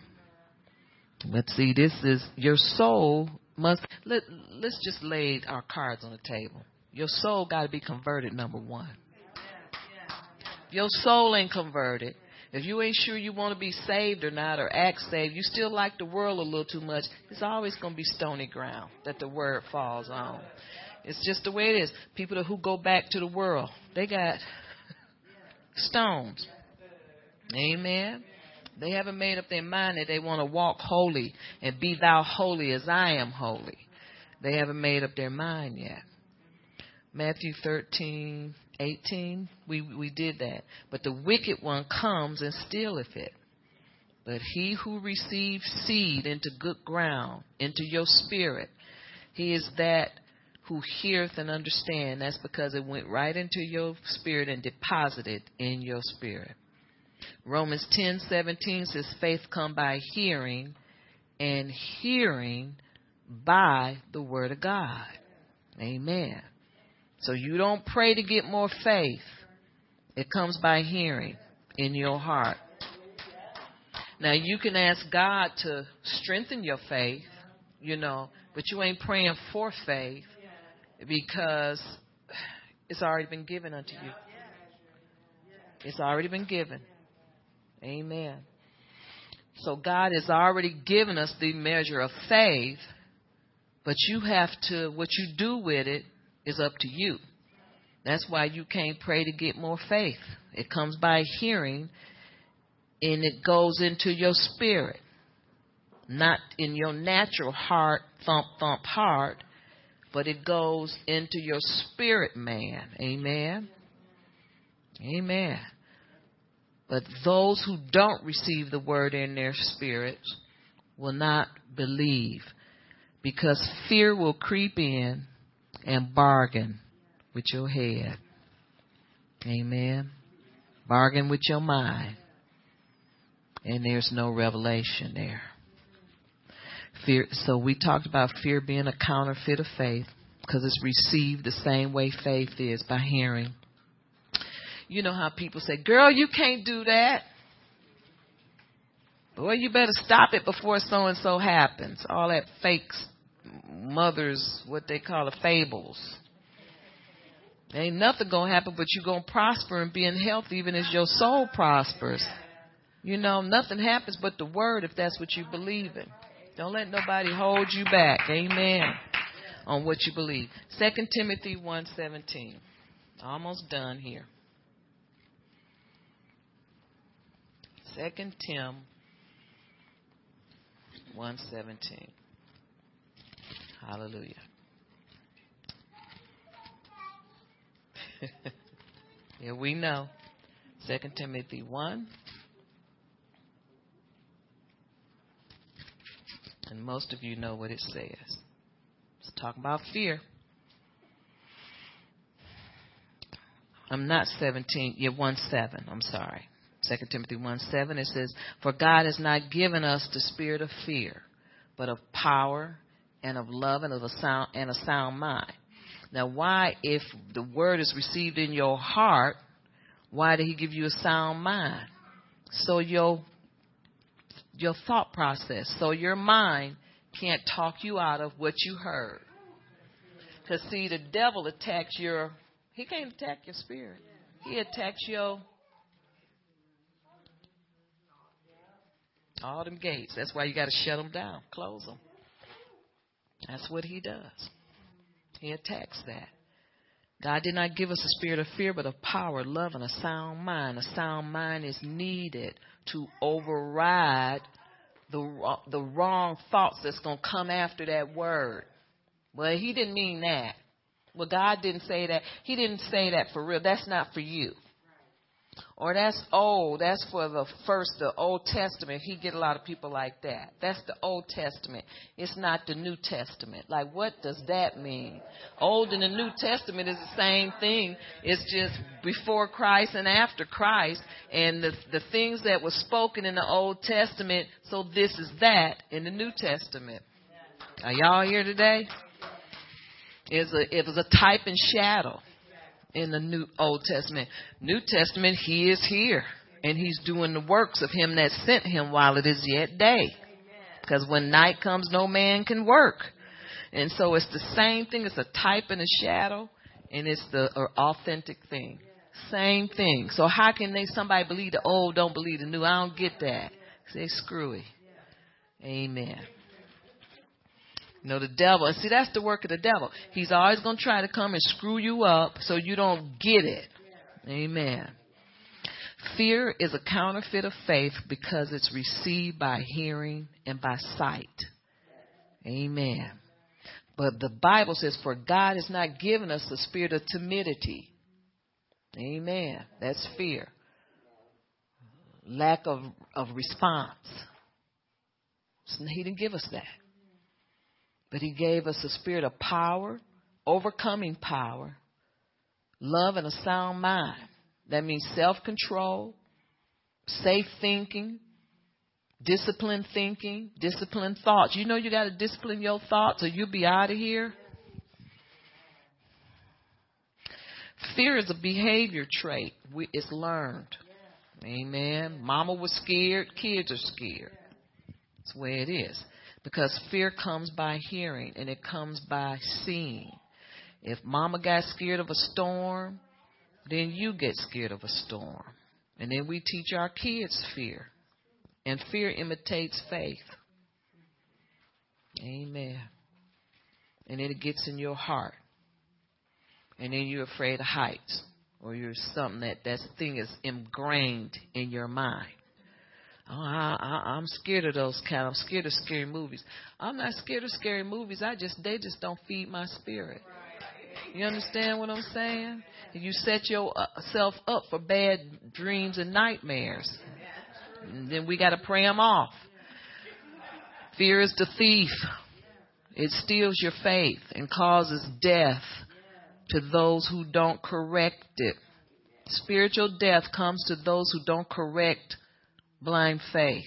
A: Let's see, this is your soul must let let's just lay our cards on the table. Your soul got to be converted number 1. Your soul ain't converted. If you ain't sure you want to be saved or not or act saved, you still like the world a little too much, it's always going to be stony ground that the word falls on. It's just the way it is. People who go back to the world, they got stones. Amen. They haven't made up their mind that they want to walk holy and be thou holy as I am holy. They haven't made up their mind yet. Matthew 13, 18, we, we did that. But the wicked one comes and stealeth it. But he who receives seed into good ground, into your spirit, he is that who heareth and understand. That's because it went right into your spirit and deposited in your spirit. Romans 10:17 says faith come by hearing and hearing by the word of God. Amen. So you don't pray to get more faith. It comes by hearing in your heart. Now you can ask God to strengthen your faith, you know, but you ain't praying for faith because it's already been given unto you. It's already been given. Amen. So God has already given us the measure of faith, but you have to, what you do with it is up to you. That's why you can't pray to get more faith. It comes by hearing and it goes into your spirit, not in your natural heart, thump, thump heart, but it goes into your spirit man. Amen. Amen. But those who don't receive the word in their spirits will not believe because fear will creep in and bargain with your head. Amen. Bargain with your mind. And there's no revelation there. Fear, so we talked about fear being a counterfeit of faith because it's received the same way faith is by hearing. You know how people say, girl, you can't do that. Boy, you better stop it before so and so happens. All that fake mother's what they call the fables. Ain't nothing gonna happen, but you're gonna prosper and be in health even as your soul prospers. You know, nothing happens but the word if that's what you believe in. Don't let nobody hold you back. Amen. On what you believe. Second Timothy one seventeen. Almost done here. Second Tim one seventeen. Hallelujah. yeah, we know. Second Timothy one. And most of you know what it says. It's talking about fear. I'm not 17, yeah, 1 7, I'm sorry. 2 Timothy 1 7, it says, For God has not given us the spirit of fear, but of power and of love and of a sound and a sound mind. Now why if the word is received in your heart, why did he give you a sound mind? So your your thought process. So your mind can't talk you out of what you heard. Cause see the devil attacks your he can't attack your spirit. He attacks your all them gates. That's why you got to shut them down, close them. That's what he does. He attacks that. God did not give us a spirit of fear, but of power, love, and a sound mind. A sound mind is needed to override the the wrong thoughts that's going to come after that word. Well, he didn't mean that. Well, God didn't say that. He didn't say that for real. That's not for you. Or that's old. That's for the first, the Old Testament. He get a lot of people like that. That's the Old Testament. It's not the New Testament. Like, what does that mean? Old and the New Testament is the same thing. It's just before Christ and after Christ. And the, the things that were spoken in the Old Testament, so this is that in the New Testament. Are y'all here today? It's a, it was a type and shadow in the New Old Testament. New Testament, he is here. And he's doing the works of him that sent him while it is yet day. Because when night comes, no man can work. And so it's the same thing. It's a type and a shadow, and it's the uh, authentic thing. Same thing. So how can they somebody believe the old, don't believe the new? I don't get that. Say screwy. Amen. You know, the devil, see, that's the work of the devil. He's always going to try to come and screw you up so you don't get it. Amen. Fear is a counterfeit of faith because it's received by hearing and by sight. Amen. But the Bible says, For God has not given us the spirit of timidity. Amen. That's fear. Lack of, of response. He didn't give us that. But He gave us a spirit of power, overcoming power, love, and a sound mind. That means self control, safe thinking, disciplined thinking, disciplined thoughts. You know you got to discipline your thoughts or you'll be out of here. Fear is a behavior trait. It's learned. Amen. Mama was scared. Kids are scared. That's the way it is. Because fear comes by hearing and it comes by seeing. If mama got scared of a storm, then you get scared of a storm. And then we teach our kids fear. And fear imitates faith. Amen. And then it gets in your heart. And then you're afraid of heights. Or you're something that that thing is ingrained in your mind. Oh, I, I, I'm scared of those kind. I'm scared of scary movies. I'm not scared of scary movies. I just they just don't feed my spirit. You understand what I'm saying? You set yourself up for bad dreams and nightmares. And then we got to pray them off. Fear is the thief. It steals your faith and causes death to those who don't correct it. Spiritual death comes to those who don't correct blind faith.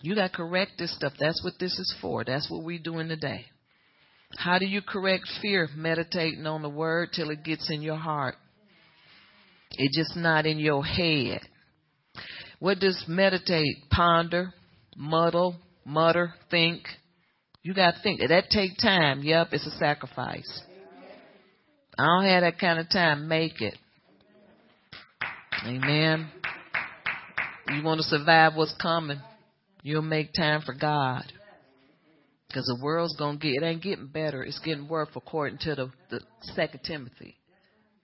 A: You got to correct this stuff. That's what this is for. That's what we're doing today. How do you correct fear? Meditating on the word till it gets in your heart. It's just not in your head. What does meditate? Ponder, muddle, mutter, think. You got to think that take time. Yep, it's a sacrifice. I don't have that kind of time. Make it. Amen. You want to survive what's coming. You'll make time for God. Because the world's going to get, it ain't getting better. It's getting worse according to the, the second Timothy.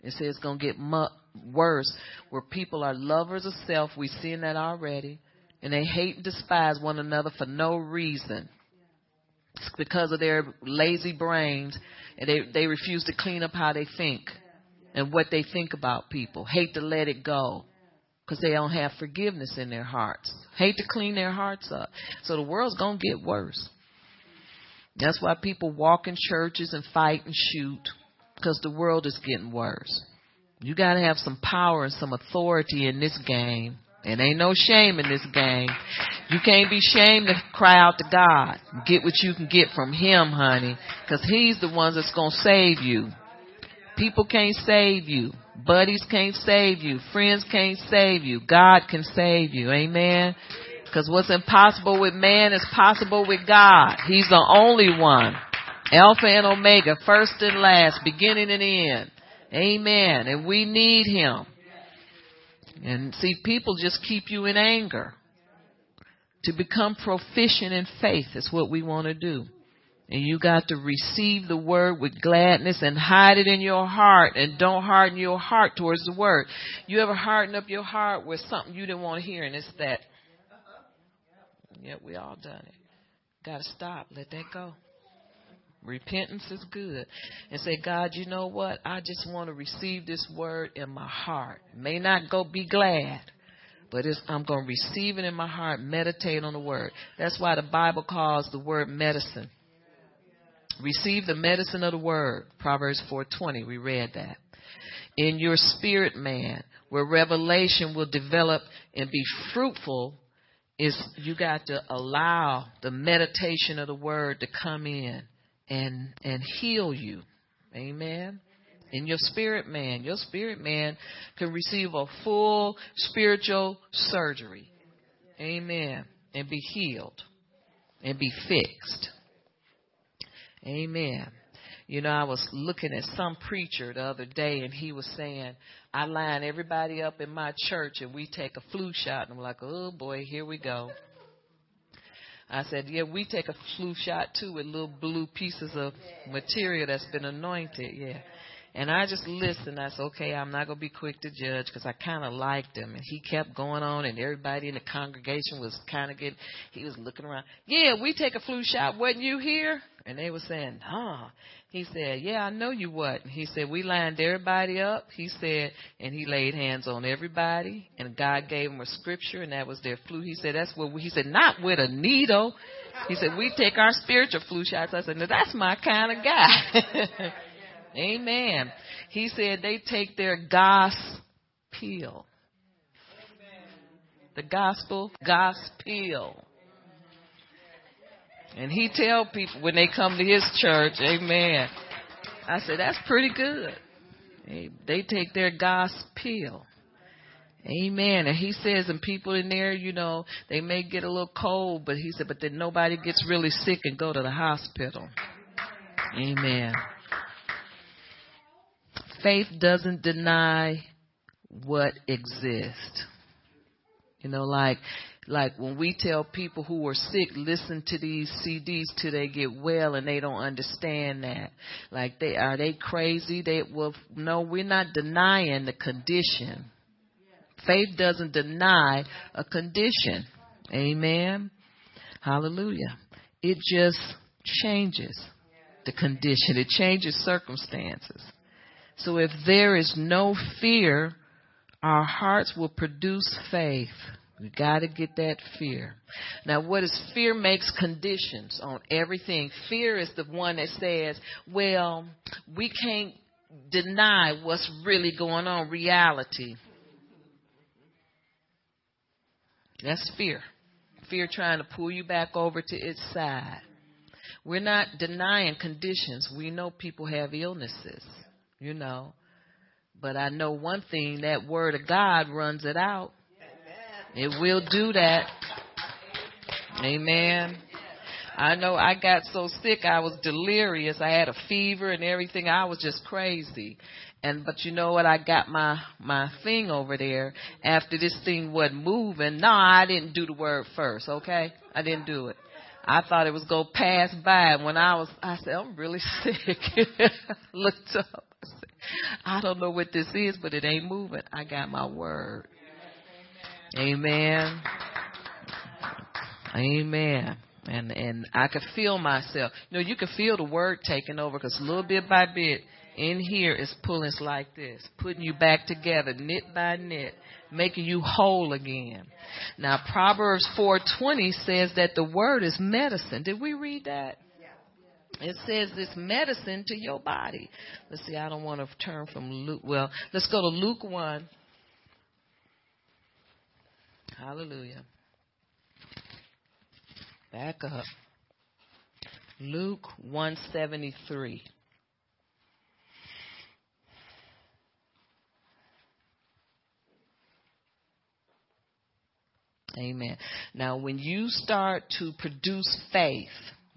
A: It says it's going to get mu- worse where people are lovers of self. We've seen that already. And they hate and despise one another for no reason. It's because of their lazy brains and they, they refuse to clean up how they think and what they think about people. Hate to let it go because they don't have forgiveness in their hearts. Hate to clean their hearts up. So the world's going to get worse. That's why people walk in churches and fight and shoot because the world is getting worse. You got to have some power and some authority in this game. And ain't no shame in this game. You can't be shamed to cry out to God. Get what you can get from Him, honey. Because He's the one that's going to save you. People can't save you. Buddies can't save you. Friends can't save you. God can save you. Amen. Because what's impossible with man is possible with God. He's the only one. Alpha and Omega, first and last, beginning and end. Amen. And we need Him. And see, people just keep you in anger. To become proficient in faith is what we want to do. And you got to receive the word with gladness and hide it in your heart and don't harden your heart towards the word. You ever harden up your heart with something you didn't want to hear and it's that Yep, we all done it. Got to stop. Let that go. Repentance is good. And say, God, you know what? I just want to receive this word in my heart. May not go be glad, but I'm going to receive it in my heart, meditate on the word. That's why the Bible calls the word medicine. Receive the medicine of the word. Proverbs 4:20. We read that. In your spirit man, where revelation will develop and be fruitful is you got to allow the meditation of the word to come in and and heal you. Amen. In your spirit man, your spirit man can receive a full spiritual surgery. Amen. And be healed and be fixed. Amen. You know, I was looking at some preacher the other day and he was saying, I line everybody up in my church and we take a flu shot. And I'm like, oh boy, here we go. I said, yeah, we take a flu shot too with little blue pieces of material that's been anointed. Yeah. And I just listened. I said, okay, I'm not going to be quick to judge because I kind of liked him. And he kept going on, and everybody in the congregation was kind of getting, he was looking around. Yeah, we take a flu shot. Wasn't you here? And they were saying, huh. He said, yeah, I know you what. He said, we lined everybody up. He said, and he laid hands on everybody. And God gave them a scripture, and that was their flu. He said, that's what we, he said, not with a needle. He said, we take our spiritual flu shots. I said, now that's my kind of guy. Amen. He said they take their gospel. The gospel, gospel. And he tell people when they come to his church, amen. I said, that's pretty good. They take their gospel. Amen. And he says, and people in there, you know, they may get a little cold, but he said, but then nobody gets really sick and go to the hospital. Amen faith doesn't deny what exists. You know, like like when we tell people who are sick, listen to these CDs till they get well, and they don't understand that. Like they are they crazy? They well, no, we're not denying the condition. Faith doesn't deny a condition. Amen. Hallelujah. It just changes the condition. It changes circumstances. So if there is no fear, our hearts will produce faith. We got to get that fear. Now, what is fear makes conditions on everything. Fear is the one that says, well, we can't deny what's really going on, reality. That's fear. Fear trying to pull you back over to its side. We're not denying conditions. We know people have illnesses you know. But I know one thing that word of God runs it out. It will do that. Amen. I know I got so sick I was delirious. I had a fever and everything. I was just crazy. And but you know what? I got my my thing over there. After this thing wasn't moving, no, I didn't do the word first. Okay, I didn't do it. I thought it was gonna pass by. When I was, I said, I'm really sick. Looked up. I, don't know what this is, but it ain't moving. I got my word. Amen. Amen. And and I could feel myself. You know, you can feel the word taking over because little bit by bit in here is pulling like this, putting you back together, knit by knit, making you whole again. Now Proverbs 4:20 says that the word is medicine. Did we read that? It says it's medicine to your body. Let's see, I don't want to turn from Luke. Well, let's go to Luke 1. Hallelujah. Back up. Luke 173. Amen. Now, when you start to produce faith,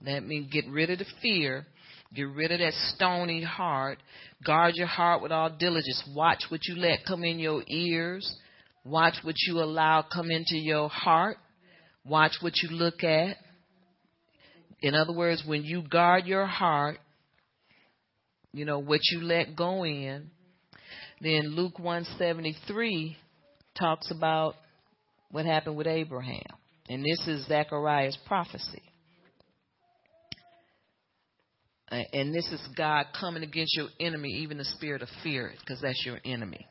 A: that means get rid of the fear, get rid of that stony heart, guard your heart with all diligence. Watch what you let come in your ears, watch what you allow come into your heart, watch what you look at. In other words, when you guard your heart, you know, what you let go in, then Luke 173 talks about what happened with Abraham. And this is Zechariah's prophecy. And this is God coming against your enemy, even the spirit of fear, because that's your enemy.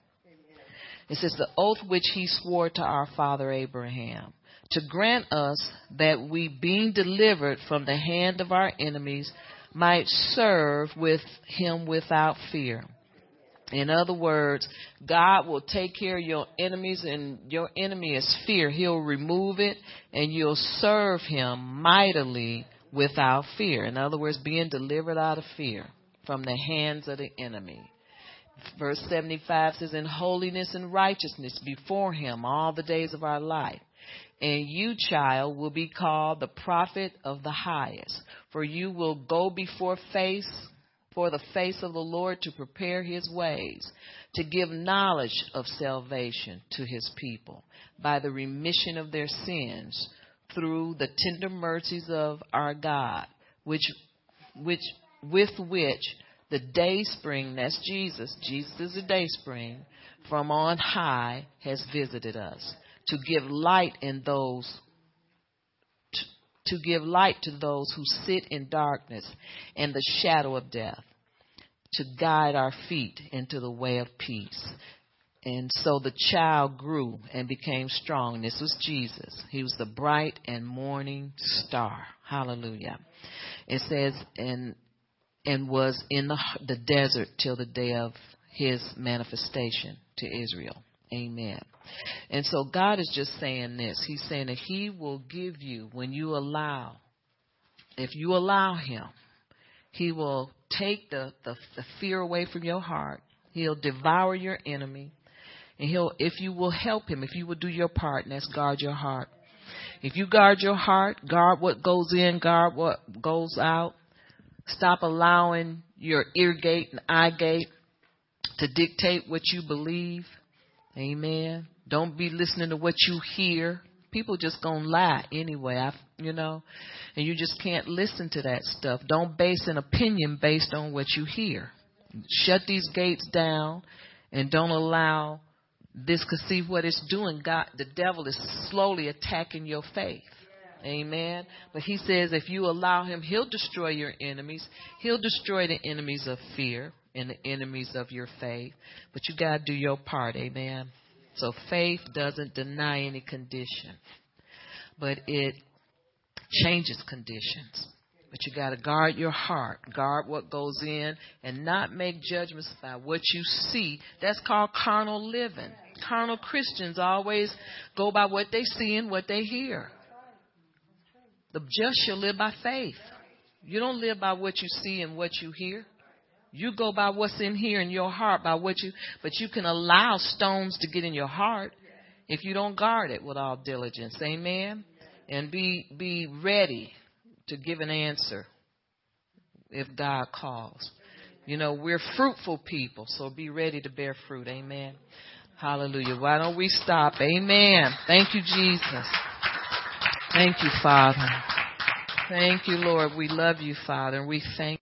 A: It says, The oath which he swore to our father Abraham, to grant us that we, being delivered from the hand of our enemies, might serve with him without fear. In other words, God will take care of your enemies, and your enemy is fear. He'll remove it, and you'll serve Him mightily without fear. In other words, being delivered out of fear from the hands of the enemy. Verse 75 says, In holiness and righteousness before Him all the days of our life. And you, child, will be called the prophet of the highest, for you will go before face for the face of the Lord to prepare his ways, to give knowledge of salvation to his people by the remission of their sins through the tender mercies of our God, which, which, with which the day spring, that's Jesus, Jesus is the day spring, from on high has visited us to give light in those to give light to those who sit in darkness and the shadow of death, to guide our feet into the way of peace. And so the child grew and became strong. This was Jesus. He was the bright and morning star. Hallelujah. It says, and, and was in the, the desert till the day of his manifestation to Israel. Amen. And so God is just saying this. He's saying that He will give you when you allow, if you allow Him, He will take the, the, the fear away from your heart. He'll devour your enemy. And he'll, if you will help him, if you will do your part, and that's guard your heart. If you guard your heart, guard what goes in, guard what goes out. Stop allowing your ear gate and eye gate to dictate what you believe. Amen. Don't be listening to what you hear. People just gonna lie anyway. I, you know, and you just can't listen to that stuff. Don't base an opinion based on what you hear. Shut these gates down, and don't allow this. Cause see what it's doing. God, the devil is slowly attacking your faith. Amen. But he says if you allow him, he'll destroy your enemies. He'll destroy the enemies of fear and the enemies of your faith. But you got to do your part. Amen. So faith doesn't deny any condition, but it changes conditions. But you got to guard your heart, guard what goes in, and not make judgments by what you see. That's called carnal living. Carnal Christians always go by what they see and what they hear. The just shall live by faith. You don't live by what you see and what you hear. You go by what's in here in your heart, by what you, but you can allow stones to get in your heart if you don't guard it with all diligence. Amen. And be, be ready to give an answer if God calls. You know, we're fruitful people, so be ready to bear fruit. Amen. Hallelujah. Why don't we stop? Amen. Thank you, Jesus. Thank you, Father. Thank you, Lord. We love you, Father. We thank